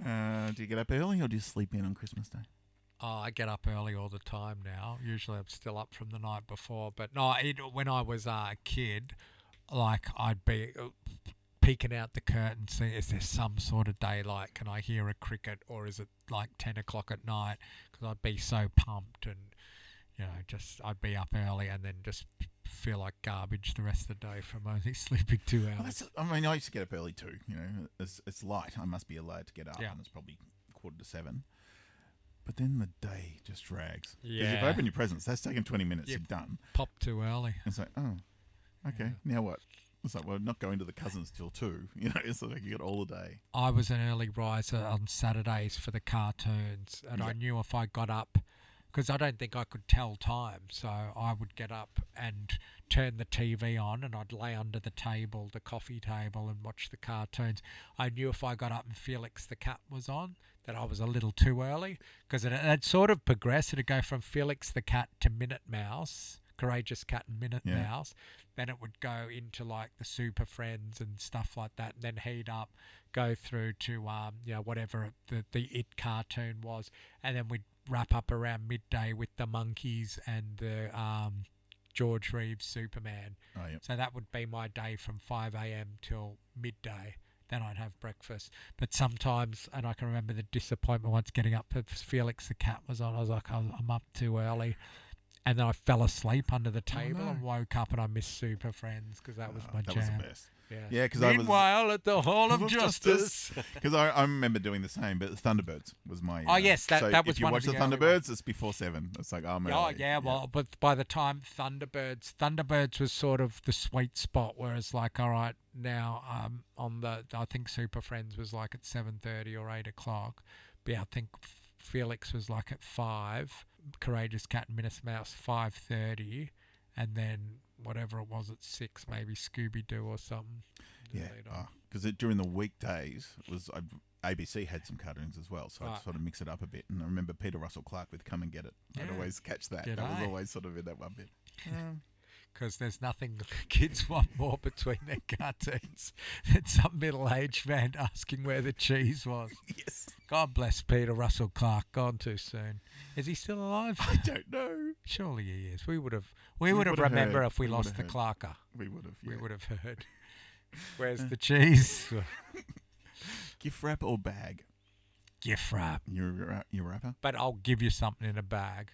Uh, do you get up early or do you sleep in on Christmas Day? Oh, I get up early all the time now. Usually, I'm still up from the night before. But no, it, when I was uh, a kid, like I'd be uh, peeking out the curtain, see is there some sort of daylight? Can I hear a cricket, or is it like ten o'clock at night? Because I'd be so pumped, and you know, just I'd be up early and then just feel like garbage the rest of the day from only sleeping two hours. I mean, I used to get up early too. You know, it's, it's light. I must be allowed to get up, Yeah. and it's probably quarter to seven. But then the day just drags. 'Cause you've Yeah. opened your presents. That's taken 20 minutes. Yeah. You're done. Pop too early. It's like, oh, okay. Now what? It's like, well, not going to the cousins till two. You know, it's like you got all the day. I was an early riser on Saturdays for the cartoons, and I knew if I got up, because I don't think I could tell time, so I would get up and turn the TV on, and I'd lay under the table, the coffee table, and watch the cartoons. I knew if I got up and Felix the cat was on, that I was a little too early, because it had sort of progressed. It'd go from Felix the cat to Minute Mouse, Courageous Cat and Minute Yeah. Mouse. Then it would go into like the Super Friends and stuff like that, and then heat up go through to um, you know whatever the the it cartoon was, and then we'd wrap up around midday with the Monkees and the um, George Reeves Superman. Oh, yeah. So that would be my day from five a.m. till midday. Then I'd have breakfast. But sometimes, and I can remember the disappointment once getting up. If Felix the cat was on, I was like, "Oh, I'm up too early. And then I fell asleep under the table no. and woke up and I missed Super Friends because that was Oh, my that jam. was the best. Yeah. Yeah, 'cause I was- Meanwhile, at the Hall of Justice. Because I, I remember doing the same, but Thunderbirds was my. Oh, uh, yes, that- so that was if you one watch the the Thunderbirds, it's before seven. It's like, oh, I'm Oh early. yeah, well, but by the time Thunderbirds, Thunderbirds was sort of the sweet spot, whereas like, all right, now um, on the, I think Super Friends was like at seven thirty or eight o'clock, but yeah, I think Felix was like at five, Courageous Cat and Minute Mouse five thirty, and then whatever it was at six, maybe Scooby Doo or something. Yeah, later. because during the weekdays it was I, ABC had some cartoons as well, so I'd sort of mix it up a bit. And I remember Peter Russell-Clarke with "Come and Get It." I'd always catch that. That was always sort of in that one bit. Um, because there's nothing kids want more between their cartoons than some middle-aged man asking where the cheese was. yes, God bless Peter Russell-Clarke. Gone too soon. Is he still alive? I don't know. Surely he is. We would have. We, We would have remembered if we, We lost the Clarker. We would have. We would have heard. Where's uh. the cheese? Gift wrap or bag? Gift wrap. You're a- you're a rapper. But I'll give you something in a bag.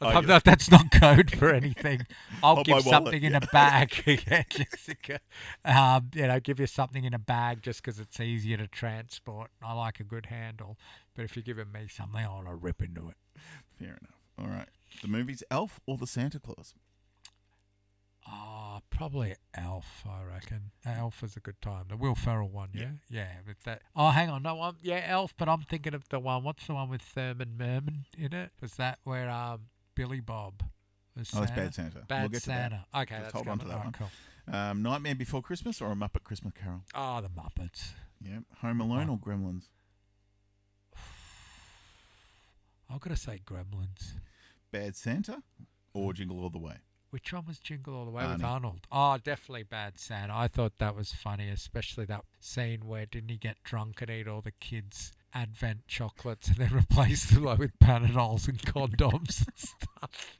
Oh, yeah. not, that's not code for anything. I'll give wallet, something in yeah. a bag. yeah, Jessica. Um, you know, give you something in a bag just because it's easier to transport. I like a good handle. But if you're giving me something, I want to rip into it. Fair enough. All right. The movie's Elf or the Santa Claus? Ah, probably Elf, I reckon. Elf is a good time. The Will Ferrell one, yeah? Yeah, but that. Oh, hang on. No, I'm, yeah, Elf, but I'm thinking of the one. What's the one with Thurman Merman in it? Was that where um Billy Bob was Oh, it's Bad Santa. Bad we'll get to that. Santa. Okay, Let's that's hold on to that one. Cool. Um, Nightmare Before Christmas or a Muppet Christmas Carol? Oh, the Muppets. Yeah. Home Alone or Gremlins? I've got to say Gremlins. Bad Santa or Jingle All the Way? Which one was Jingle All the Way with Arnold? Oh, definitely Bad Santa. I thought that was funny, especially that scene where didn't he get drunk and eat all the kids' advent chocolates and then replace them like, with Panadols and condoms and stuff.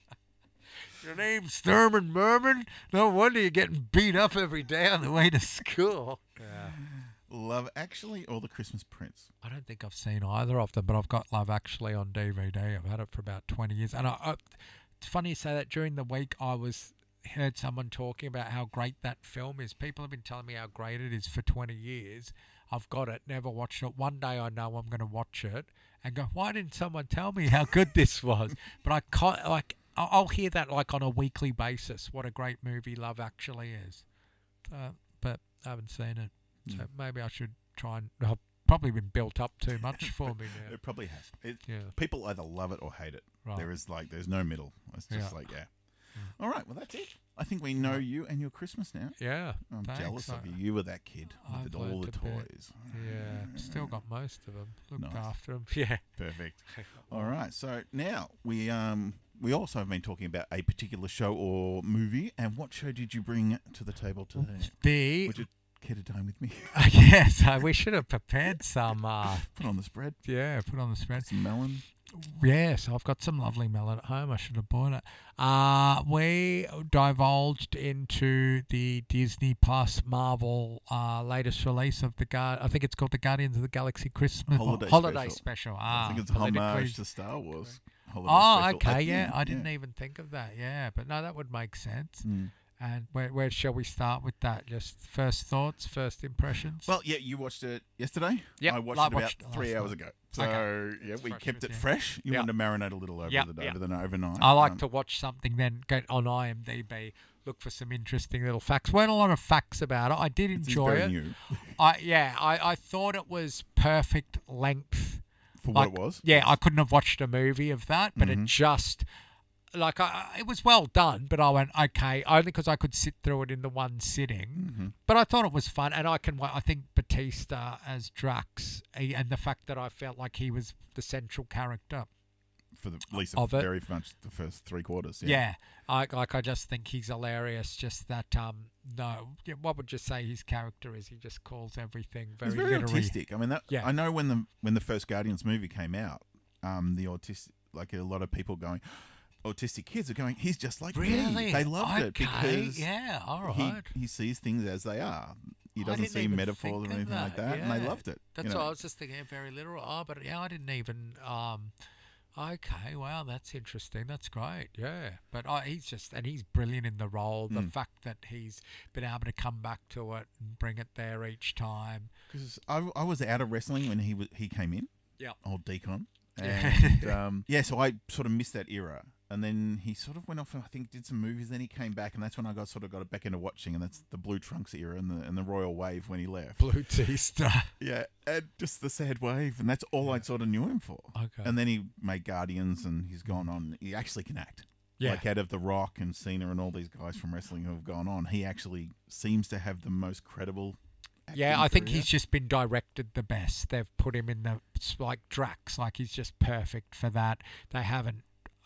Your name's Thurman Merman? No wonder you're getting beat up every day on the way to school. Yeah. Love Actually or The Christmas Prince? I don't think I've seen either of them, but I've got Love Actually on DVD. I've had it for about 20 years. And I, I, it's funny you say that. During the week, I was heard someone talking about how great that film is. People have been telling me how great it is for 20 years. I've got it, never watched it. One day I know I'm going to watch it and go, why didn't someone tell me how good this was? But I can't, like, I'll hear that like on a weekly basis. What a great movie Love Actually is. Uh, but I haven't seen it. So Mm. maybe I should try and. I've probably been built up too much for me now. It probably has. It, Yeah, people either love it or hate it. Right. There is like, there's no middle. It's just Yeah. like, yeah. Mm. All right, well, that's it. I think we know you and your Christmas now. yeah, I'm Thanks, jealous of you. You were that kid I've with all the toys. yeah. Still got most of them. Looked Nice. after them. Yeah. Perfect. All right. So now we um we also have been talking about a particular show or movie. And what show did you bring to the table today? The Would you care to dine with me? yes, uh, we should have prepared some. Uh, Put on the spread. yeah, put on the spread. Some melon. Yes, I've got some lovely melon at home. I should have bought it. Uh, we divulged into the Disney Plus Marvel uh, latest release of the Guard. I think it's called the Guardians of the Galaxy Christmas Holiday special. I Ah, think it's politically- homage to Star Wars. Holiday Oh, special. okay, I yeah. think, I didn't even think of that. Yeah, but no, that would make sense. Mm. And where, where shall we start with that? Just first thoughts, first impressions. Well, yeah, you watched it yesterday. Yeah, I watched I it about watched it three hours night. ago. So Okay. yeah, we Fresh kept it fresh. You Yep. wanted to marinate a little over Yep, the day, yep. over the overnight. I like Um, to watch something, then go on IMDb, look for some interesting little facts. weren't a lot of facts about it. I did it's enjoy it. new I yeah, I, I thought it was perfect length. for what it was. Yeah, I couldn't have watched a movie of that, but it Mhm. just like I, it was well done. But I went okay only because I could sit through it in the one sitting. hmm But I thought it was fun, and I can. I think Batista as Drax, he- and the fact that I felt like he was the central character. For the, at least Of the very much the first three quarters. Yeah, Yeah. I like. I just think he's hilarious. Just that. Um, no, what would you say his character is? He just calls everything very, He's very literary. autistic. I mean, that, Yeah. I know when the when the first Guardians movie came out, um, the autistic, like a lot of people going, autistic kids are going, he's just like Really, me. They loved it because yeah, all he, he sees things as they are. He doesn't see metaphors or anything like that, that, and they loved it. That's you what. I was just thinking. Very literal. Oh, but yeah, I didn't even. Um, okay, wow, that's interesting. That's great. Yeah, but uh, he's just and he's brilliant in the role. The Mm. fact that he's been able to come back to it and bring it there each time. Because I, I was out of wrestling when he was he came in. Yeah. Old Deacon. Yeah. And um, yeah, so I sort of missed that era. And then he sort of went off and I think did some movies. Then he came back, and that's when I got sort of got back into watching. And that's the Blue Trunks era and the and the Royal Wave when he left. Blue Tista. Yeah, and just the sad wave, and that's all I sort of knew him for. Okay. And then he made Guardians, and he's gone on. He actually can act. yeah. Like out of The Rock and Cena and all these guys from wrestling who have gone on, he actually seems to have the most credible. Yeah, I think career. he's just been directed the best. They've put him in the like Drax, like he's just perfect for that. They haven't,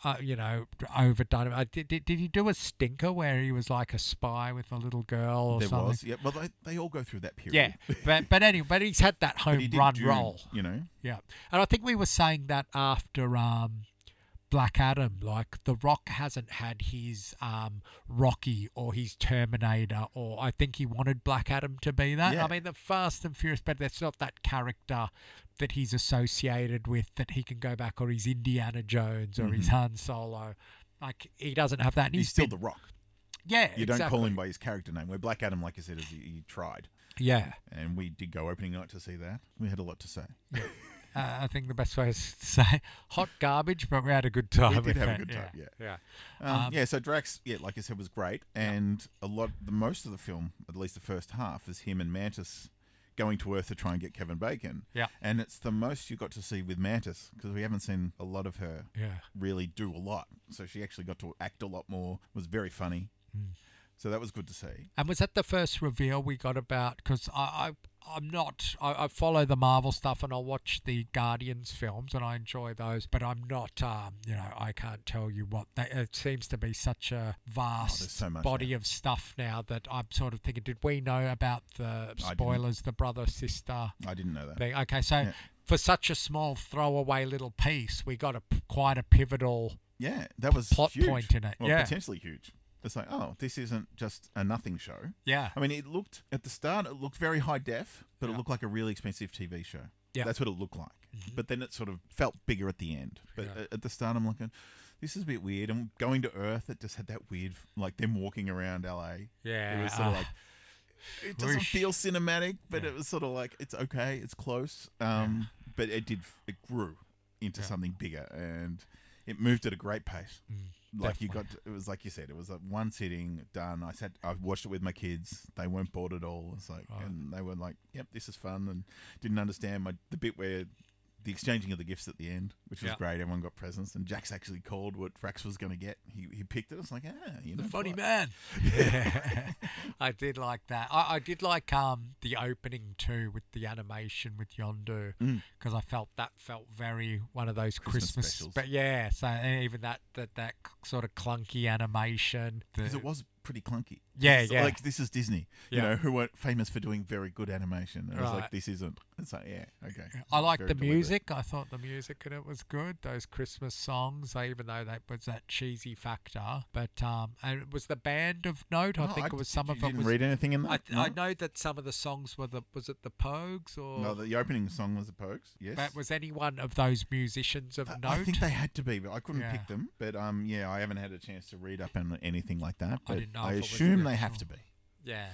uh, you know, overdone. Uh, did, did did he do a stinker where he was like a spy with a little girl or There something? was, yeah. Well, they, they all go through that period. Yeah, but but anyway, but he's had that home run Dune, role. you know. Yeah, and I think we were saying that after um, Black Adam, like The Rock hasn't had his um, Rocky or his Terminator, or I think he wanted Black Adam to be that. Yeah. I mean, the Fast and Furious, but that's not that character that he's associated with that he can go back, or he's Indiana Jones, or he's Mhm. Han Solo. Like he doesn't have that. And He's, he's still been- The Rock. yeah. You don't call him by his character name. Where Black Adam, like I said, is he, he tried, Yeah. and we did go opening night to see that. We had a lot to say. Uh, I think the best way is to say hot garbage, but we had a good time. We did have a good time, Yeah. yeah. yeah. Um, Um, yeah, so Drax, yeah, like I said, was great, and a lot, the most of the film, at least the first half, is him and Mantis going to Earth to try and get Kevin Bacon. Yeah. and it's the most you got to see with Mantis because we haven't seen a lot of her Yeah. really do a lot. So she actually got to act a lot more. Was very funny. Mm. So that was good to see. And was that the first reveal we got about? Because I, I, I'm not. I, I follow the Marvel stuff and I watch the Guardians films and I enjoy those, but I'm not. Um, you know, I can't tell you what. They, it seems to be such a vast Oh, so body now. of stuff now that I'm sort of thinking. Did we know about the spoilers? The brother sister I didn't know that. thing. Okay, so. Yeah. For such a small throwaway little piece, we got a quite a pivotal Yeah, that was plot huge. point in it. Well, yeah, potentially huge. It's like, oh, this isn't just a nothing show. yeah, I mean, it looked at the start, it looked very high def, but Yeah. it looked like a really expensive TV show. Yeah. That's what it looked like. Mhm. But then it sort of felt bigger at the end. But Yeah. at- the start, I'm looking, this is a bit weird. And going to Earth, it just had that weird, like them walking around LA. yeah. It was sort of like, it doesn't whoosh. feel cinematic, but Yeah. it was sort of like, it's okay, it's close. Um, But it did, it grew into something bigger and it moved at a great pace. Mm, like you got it was like you said it was like one sitting done. I sat i watched it with my kids. They weren't bored at all. It's like Right. and they were like yep this is fun and didn't understand my the bit where the exchanging of the gifts at the end which was Yeah. great everyone got presents and jack's actually called what Drax was going to get he, he picked it it's like ah you know the funny man. I did like that. I, I did like um the opening too with the animation with Yondu Mm. because I felt that felt very one of those Christmas Christmas. specials. but yeah, so even that that that sort of clunky animation. The, because it was pretty clunky Yeah, It's yeah. like this is disney you know who were famous for doing very good animation and it was like this isn't it's like yeah okay I like the deliberate. music. I thought the music in it was good. Those Christmas songs, uh, even though that was that cheesy factor. But um, and it was the band of note. I Oh, think it was some of them. didn't was. read anything in that I, I know that some of the songs were the was it the Pogues or no the opening song was the Pogues yes But was any one of those musicians of I- note? I think they had to be, but I couldn't Yeah. pick them. But um, yeah, I haven't had a chance to read up on anything like that. But I, didn't know was assume they have to be. yeah,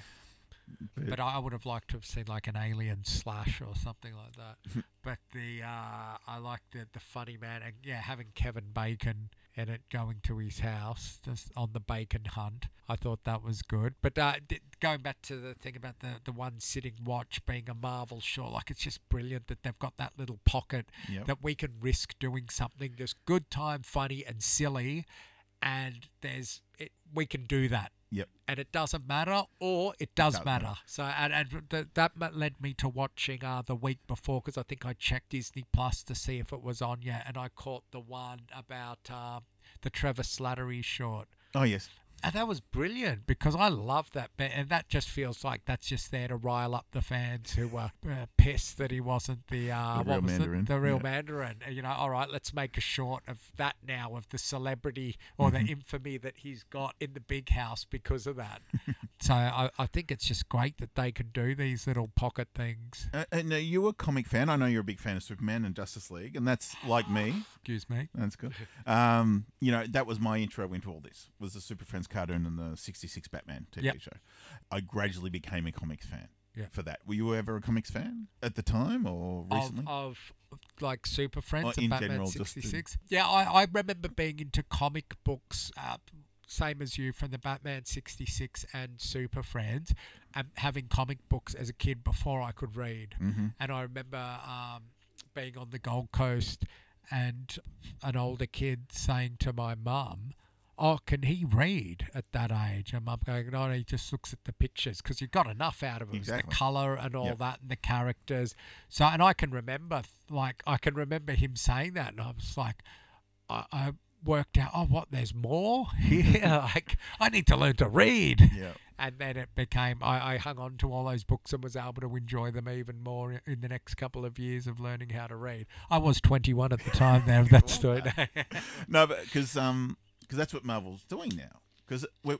But, but I would have liked to have seen like an alien slash or something like that. but the uh, I like the the funny man and yeah, having Kevin Bacon in it going to his house just on the bacon hunt. I thought that was good. But uh, d- going back to the thing about the the one sitting watch being a Marvel show, like it's just brilliant that they've got that little pocket Yep. that we can risk doing something just good time, funny and silly, and there's it, we can do that. Yep. And it doesn't matter, or it does does matter. matter. So, and, and th- that led me to watching uh, the week before because I think I checked Disney Plus to see if it was on yet, and I caught the one about um, the Trevor Slattery short. oh yes, And that was brilliant because I love that bit, and that just feels like that's just there to rile up the fans who were uh, pissed that he wasn't the uh, The what real was Mandarin, the, the real yeah. Mandarin. You know, all right, let's make a short of that now of the celebrity or Mm-hmm. the infamy that he's got in the big house because of that. so I, I think it's just great that they can do these little pocket things. uh, and uh, you a comic fan. I know you're a big fan of Superman and Justice League, and that's like me. Excuse me. That's good. Um, you know, that was my intro into all this. Was the Super Friends cartoon and the '66 Batman TV Yep. show. I gradually became a comics fan. Yeah. For that, were you ever a comics fan at the time or recently? Of, of like Super Friends Or and in Batman general, just in- 66. Yeah, I, I remember being into comic books, uh, same as you, from the Batman 66 and Super Friends, and having comic books as a kid before I could read. mm-hmm. And I remember um, being on the Gold Coast and an older kid saying to my mum, Oh, can he read at that age? And mum going, No, he just looks at the pictures because you got enough out of. It's Exactly. The colour and all Yep. that and the characters. So, and I can remember, like, I can remember him saying that. And I was like, I, I worked out, Oh, what? There's more here? like, I need to learn to read Yeah. and then it became I, I hung on to all those books and was able to enjoy them even more in the next couple of years of learning how to read. I was 21 at the time there of that story. No, but because um, because that's what Marvel's doing now. Because we're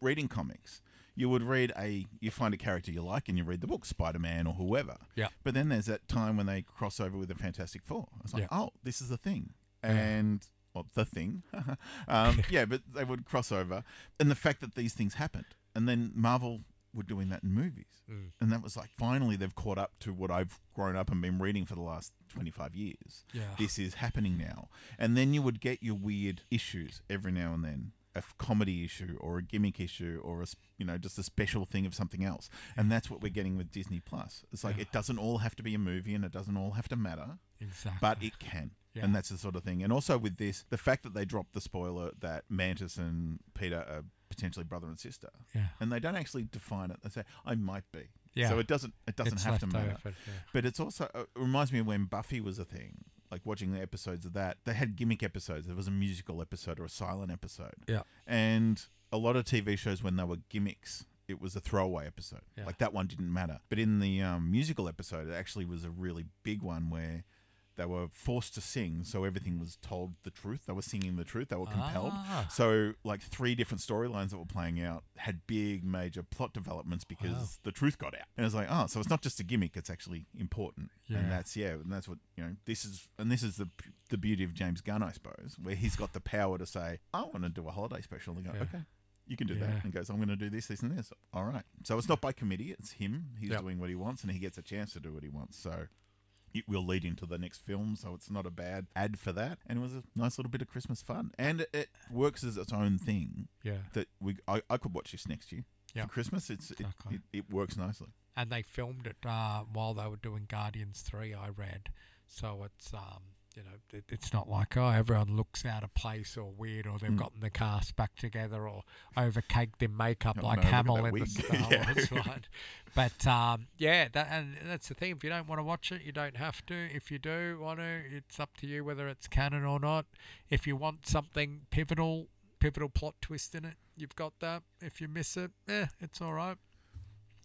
reading comics. You would read a, you find a character you like, and you read the book, Spider Man or whoever. Yeah. But then there's that time when they cross over with the Fantastic Four. It's like, Yeah. oh, this is the thing, and well, the thing. um, yeah, but they would cross over, and the fact that these things happened, and then Marvel were doing that in movies, Mm. and that was like finally they've caught up to what I've grown up and been reading for the last twenty five years yeah. this is happening now. And then you would get your weird issues every now and then. A comedy issue or a gimmick issue or a you know just a special thing of something else and that's what we're getting with Disney Plus it's like Yeah. it doesn't all have to be a movie and it doesn't all have to matter Exactly. but it can Yeah. and that's the sort of thing and also with this the fact that they dropped the spoiler that Mantis and Peter are potentially brother and sister, Yeah. and they don't actually define it. They say I might be. Yeah. So it doesn't it doesn't It's have to matter. over, yeah. But it's also uh, it reminds me of when Buffy was a thing. Like watching the episodes of that, they had gimmick episodes. There was a musical episode or a silent episode. Yeah. And a lot of TV shows, when they were gimmicks, it was a throwaway episode. Yeah. Like that one didn't matter. But in the um, musical episode, it actually was a really big one where they were forced to sing, so everything was told the truth. They were singing the truth. They were compelled. Ah. So, like three different storylines that were playing out had big, major plot developments because Wow. the truth got out. And it's like, oh, so it's not just a gimmick; it's actually important. Yeah. And that's yeah, and that's what you know. This is and this is the the beauty of James Gunn, I suppose, where he's got the power to say, I want to do a holiday special. And they go, Yeah. okay. You can do Yeah. that. And goes, I'm going to do this, this, and this. All right. So it's not by committee. It's him. He's Yep. doing what he wants, and he gets a chance to do what he wants. So it will lead into the next film, so it's not a bad ad for that. And it was a nice little bit of Christmas fun, and it, it works as its own thing. Yeah. That we, I, I could watch this next year Yeah. for Christmas. It's it, Exactly. it, it works nicely. and they filmed it uh, while they were doing Guardians Three. I read, so it's um, you know, it, it's not like oh everyone looks out of place or weird or they've Mm. gotten the cast back together or overcaked their makeup Oh, like no, Hamill in the. Star Yeah. Wars. But um, yeah, that and that's the thing. If you don't want to watch it, you don't have to. If you do want to, it's up to you whether it's canon or not. If you want something pivotal, pivotal plot twist in it, you've got that. If you miss it, eh, it's all right.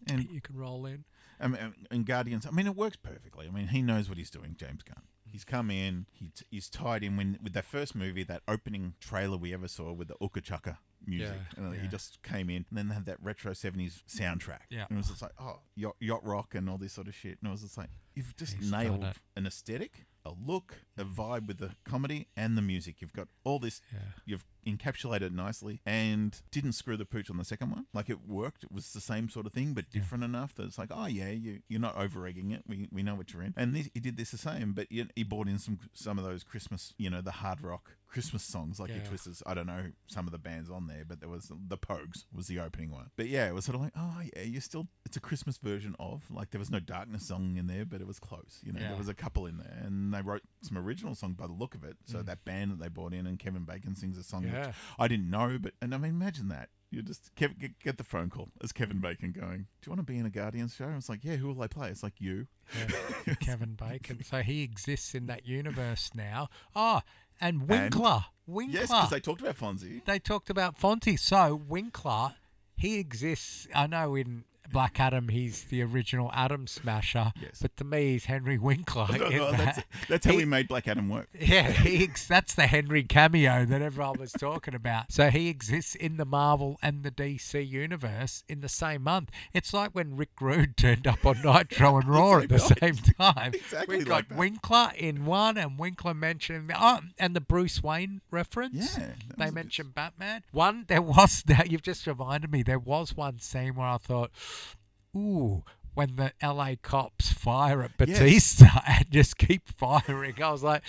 And You can roll in. And Guardians. I mean, it works perfectly. I mean, he knows what he's doing. James Gunn. He's come in. He t- he's tied in when with that first movie, that opening trailer we ever saw with the Ooga-Chaka music. Yeah, and yeah. He just came in, and then they had that retro '70s soundtrack. Yeah. and it was just like, oh, yacht, yacht rock and all this sort of shit. And it was just like, you've just He's nailed an aesthetic, a look, a vibe with the comedy and the music. You've got all this. Yeah. You've encapsulated nicely and didn't screw the pooch on the second one. Like it worked. It was the same sort of thing, but Yeah. different enough that it's like, oh yeah, you you're not over egging it. We, we know what you're in. And this, he did this the same, but he, he brought in some some of those Christmas, you know, the hard rock Christmas songs like your Yeah. Twisters. I don't know some of the bands on there, but there was the Pogues was the opening one. But yeah, it was sort of like, oh yeah, you're still. It's a Christmas version of like there was no darkness song in there, but it was close. You know, Yeah. there was a couple in there, and they wrote some original song by the look of it. So Mm. that band that they brought in, and Kevin Bacon sings a song which Yeah. I didn't know, but and I mean, imagine that. You just Kev, get, get the phone call as Kevin Bacon going, "Do you want to be in a Guardians show?" I was like, "Yeah, who will they play?" It's like you. Yeah, Kevin Bacon. So he exists in that universe now. Oh, and Winkler. Winkler. Yes, because they talked about Fonzie. they talked about Fonzie. So Winkler, he exists. I know in Black Adam, he's the original Atom Smasher. Yes. But to me, he's Henry Winkler. in Oh, that's, that. that's how He- we made Black Adam work. Yeah, he ex- that's the Henry cameo that everyone was talking about. So he exists in the Marvel and the DC universe in the same month. It's like when Rick Rude turned up on Nitro and Raw at the same time. Exactly we got like that. Winkler in one and Winkler mentioned oh, and the Bruce Wayne reference. Yeah, They mentioned Batman. One, there was that you've just reminded me. There was one scene where I thought, "Ooh." When the LA cops fire at Yes. Batista and just keep firing, I was like,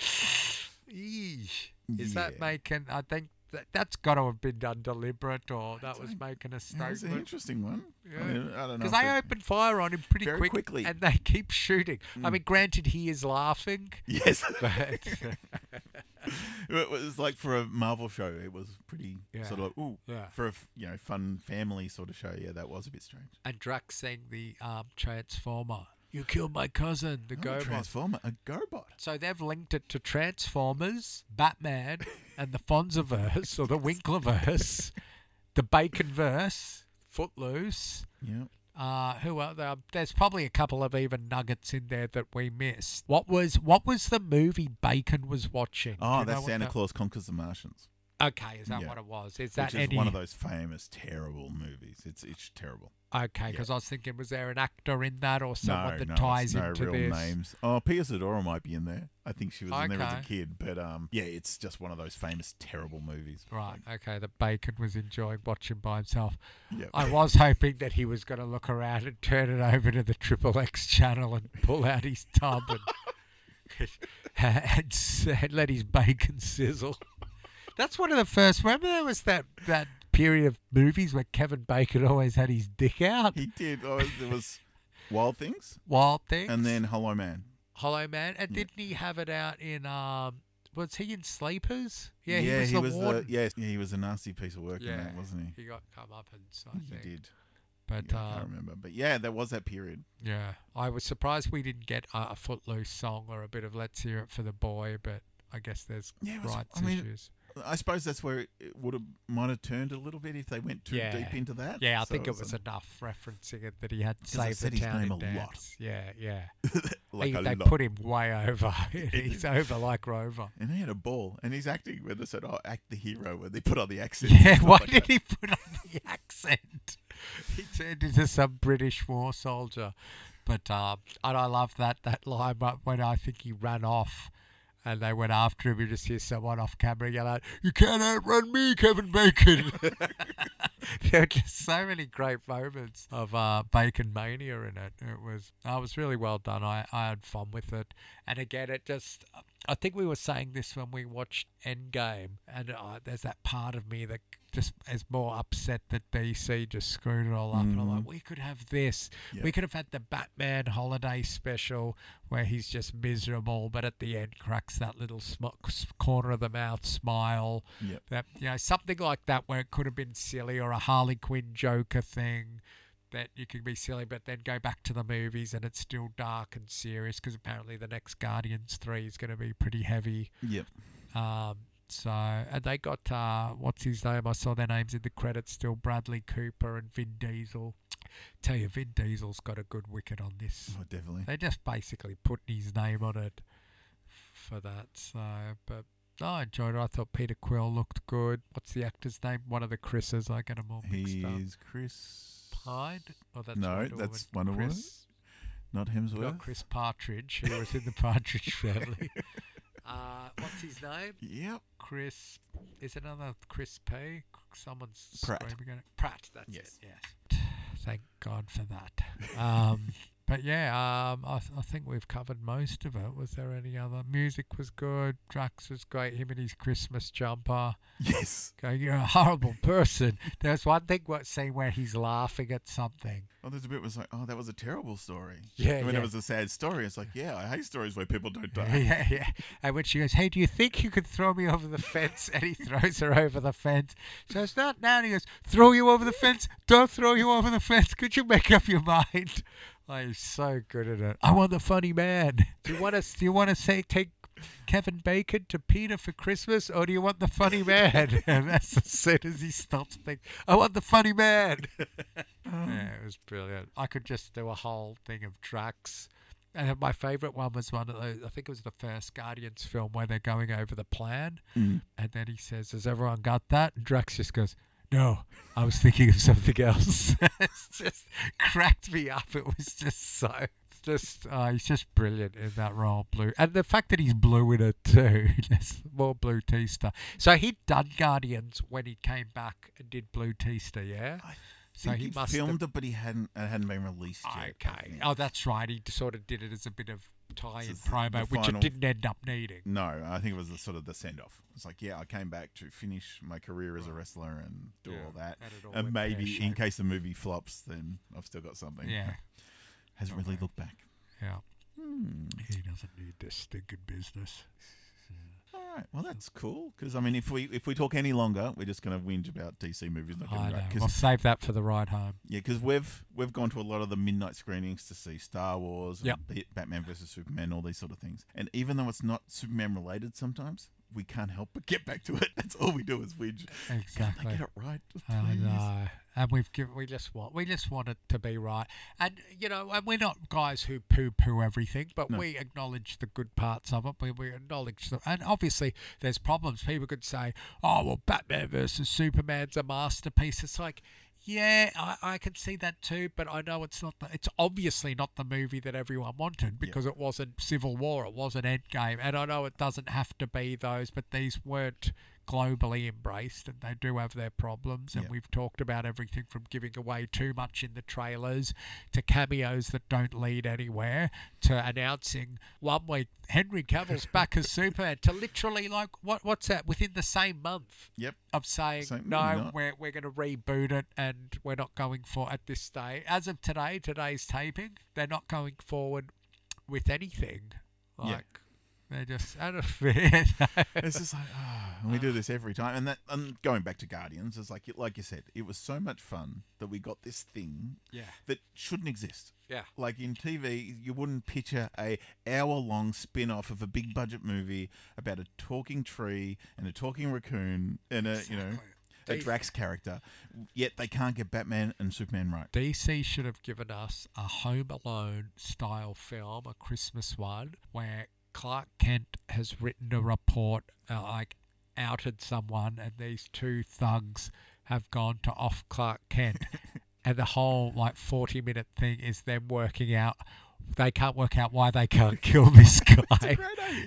"Eesh." Is that making? I think that, that's got to have been done deliberate, or that was making a Yeah, it's an statement. interesting one. Yeah. I, mean, I don't know. Because they it- open fire on him pretty Very quick, quickly. and they keep shooting. I Mm. mean, granted, he is laughing, Yes, but it was like for a Marvel show. It was pretty Yeah. sort of like, ooh. yeah. For a you know fun family sort of show, yeah, that was a bit strange. And Drax saying the um, Transformer. You killed my cousin, the Oh, GoBot. Transformer, a GoBot. So they've linked it to Transformers, Batman, and the Fonzverse or the Winklerverse, the Baconverse, Footloose. Yeah. Uh, who are there? There's probably a couple of even nuggets in there that we missed. What was what was the movie Bacon was watching? Do Oh, you know that's what Santa that- Claus conquers the Martians, Okay, is that Yeah. what it was? Is that which is any? one of those famous terrible movies. It's it's terrible. Okay, because I was thinking, was there an actor in that or someone no, that no, ties no into real this? names. Oh, Pia Zadora might be in there. I think she was in there as a Okay. kid, but um, yeah, it's just one of those famous terrible movies. Right. Okay. The Bacon was enjoying watching by himself. Yeah. I was hoping that he was going to look around and turn it over to the Triple X channel and pull out his tub and, and, s- and let his bacon sizzle. That's one of the first. Remember there was that that period of movies where Kevin Bacon always had his dick out. He did. Oh, there was Wild Things, Wild Things. and then Hollow Man. Hollow Man. And Yeah. didn't he have it out in um was he in Sleepers? Yeah, he was he the was warden. the yeah, yeah, he was a nasty piece of work in that, wasn't he? He got come up and so I He think. did. But Yeah, I can't um, remember. But yeah, there was that period. yeah, I was surprised we didn't get a, a Footloose song or a bit of Let's Hear It for the Boy. But I guess there's Yeah, it was, rights I mean, issues. I suppose that's where it would have might have turned a little bit if they went too Yeah. deep into that. Yeah, I So think it was enough referencing it that he had saved said the his town name in a lot. Yeah, yeah. like He- they lot. put him way over. He's over like Rover. and he had a ball, and he's acting where they said, "Oh, act the hero," where they put on the accent. Yeah, why like did that. he put on the accent? He turned into some British war soldier. But um, and I love that that line. But when I think he ran off, and they went after him, you just hear someone off camera yell out, "You can't outrun me, Kevin Bacon." there were just so many great moments of uh, Bacon mania in it. It was, I was really well done. I, I had fun with it, and again, it just. I think we were saying this when we watched Endgame, and uh, there's that part of me that just is more upset that DC just screwed it all up. And I'm like, we could have this. We could have had the Batman holiday special where he's just miserable, but at the end cracks that little sm- corner of the mouth smile. Yep. That you know something like that where it could have been silly or a Harley Quinn Joker thing that you could be silly, but then go back to the movies and it's still dark and serious because apparently the next Guardians three is going to be pretty heavy. Yep. Um, so and they got uh, what's his name? I saw their names in the credits still. Bradley Cooper and Vin Diesel. Tell you, Vin Diesel's got a good wicket on this. Oh, definitely. They just basically putting his name on it for that. So, but no, I enjoyed it. I thought Peter Quill looked good. What's the actor's name? One of the Chris's. I get them all mixed up. He's Chris. Pine? Oh, that's No, Wonder that's Woman. Wonder Woman. Not Hemsworth. Not Chris Partridge, who was in the Partridge family. Uh, what's his name? Yep. Chris. Is it another Chris P? Someone's Pratt. screaming at it. Pratt. That's Yes. it. Yes. Thank God for that. Um, but yeah, um, I, th- I think we've covered most of it. Was there any other? Music was good. Drax was great. Him and his Christmas jumper. Yes. Going, you're a horrible person. There's one thing what scene where he's laughing at something. Oh, there's a bit was like, oh, that was a terrible story. Yeah, And when yeah. it was a sad story, it's like, yeah, I hate stories where people don't die. yeah, yeah. And when she goes, "Hey, do you think you could throw me over the fence?" and he throws her over the fence. So it's not now. And he goes, "Throw you over the fence? Don't throw you over the fence. Could you make up your mind?" Oh, he's so good at it. I want the funny man. Do you want to? Do you want to say take Kevin Bacon to Peter for Christmas, or do you want the funny man? and that's as soon as he stops thinking, I want the funny man. yeah, it was brilliant. I could just do a whole thing of Drax. And my favourite one was one of those, I think it was the first Guardians film where they're going over the plan. Mm. And then he says, Has everyone got that? And Drax just goes, No, I was thinking of something else. it's just cracked me up. It was just so. Just uh, he's just brilliant in that role, Blue, and the fact that he's blue in it too. Just more Blue Tista. So he'd done Guardians when he came back and did Blue Tista, yeah. I So think he he filmed have- it, but he hadn't it hadn't been released yet. Okay. Oh, that's right. He sort of did it as a bit of tie-in it's the- promo, which final- it didn't end up needing. No, I think it was the sort of the send off. It's like, yeah, I came back to finish my career as a wrestler and do Yeah, all that. and all And maybe in case the movie flops, then I've still got something. Yeah. Hasn't really looked back. Yeah. Hmm. He doesn't need this stinking business. All right. Well, that's cool. Because I mean, if we if we talk any longer, we're just going to whinge about DC movies not I know. right. We'll save that for the ride home. yeah, because we've we've gone to a lot of the midnight screenings to see Star Wars, and Yep. Ba- Batman versus Superman, all these sort of things. And even though it's not Superman related, sometimes we can't help but get back to it. That's all we do is we just Exactly. get it right? I know, uh, and we've given, we just want we just want it to be right, and you know, and we're not guys who poo-poo everything, but No. we acknowledge the good parts of it. We, we acknowledge them, and obviously there's problems. People could say, "Oh, well, Batman versus Superman's a masterpiece." It's like, yeah, I, I can see that too, but I know it's not. The, it's obviously not the movie that everyone wanted because it wasn't Civil War, it wasn't Endgame, and I know it doesn't have to be those, but these weren't globally embraced and they do have their problems and Yeah. we've talked about everything from giving away too much in the trailers to cameos that don't lead anywhere to announcing one week Henry Cavill's back as Superman to literally like what what's that within the same month Yep. of saying Same- no we're we're going to reboot it and we're not going for at this stage as of today today's taping they're not going forward with anything Yeah. They're just out of It's just like, ah, and we do this every time. And that, and going back to Guardians, it's like, like you said, it was so much fun that we got this thing yeah, that shouldn't exist. yeah. Like in TV, you wouldn't picture a hour long spin off of a big budget movie about a talking tree and a talking raccoon and a you know a Drax character. Yet they can't get Batman and Superman right. DC should have given us a Home Alone style film, a Christmas one, where Clark Kent has written a report, uh, like outed someone, and these two thugs have gone to off Clark Kent, and the whole like forty minute thing is them working out. They can't work out why they can't kill this guy.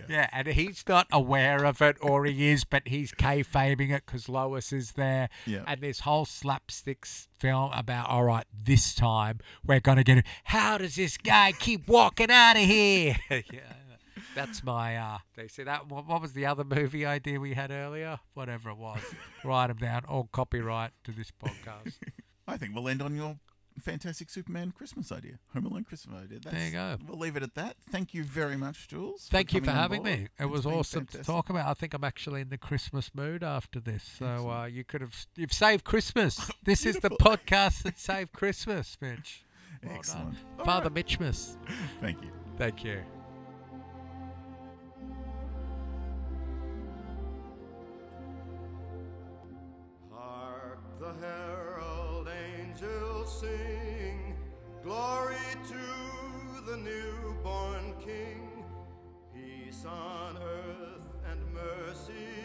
Yeah, and he's not aware of it, or he is, but he's kayfabing it because Lois is there. Yeah. And this whole slapsticks film about, all right, this time we're going to get it. How does this guy keep walking out of here? yeah, that's my. uh They see that. What, what was the other movie idea we had earlier? Whatever it was. Write them down. All copyright to this podcast. I think we'll end on your fantastic Superman Christmas idea, Home Alone Christmas idea. That's, There you go. We'll leave it at that. Thank you very much, Jules. Thank you for having board. me. It It's was been awesome to talk about. I think I'm actually in the Christmas mood after this. So uh, you could have you've saved Christmas. This is the podcast that saved Christmas, Mitch. Well. Excellent. All Father right. Mitchmas. Thank you. Thank you. sing glory to the newborn King, peace on earth and mercy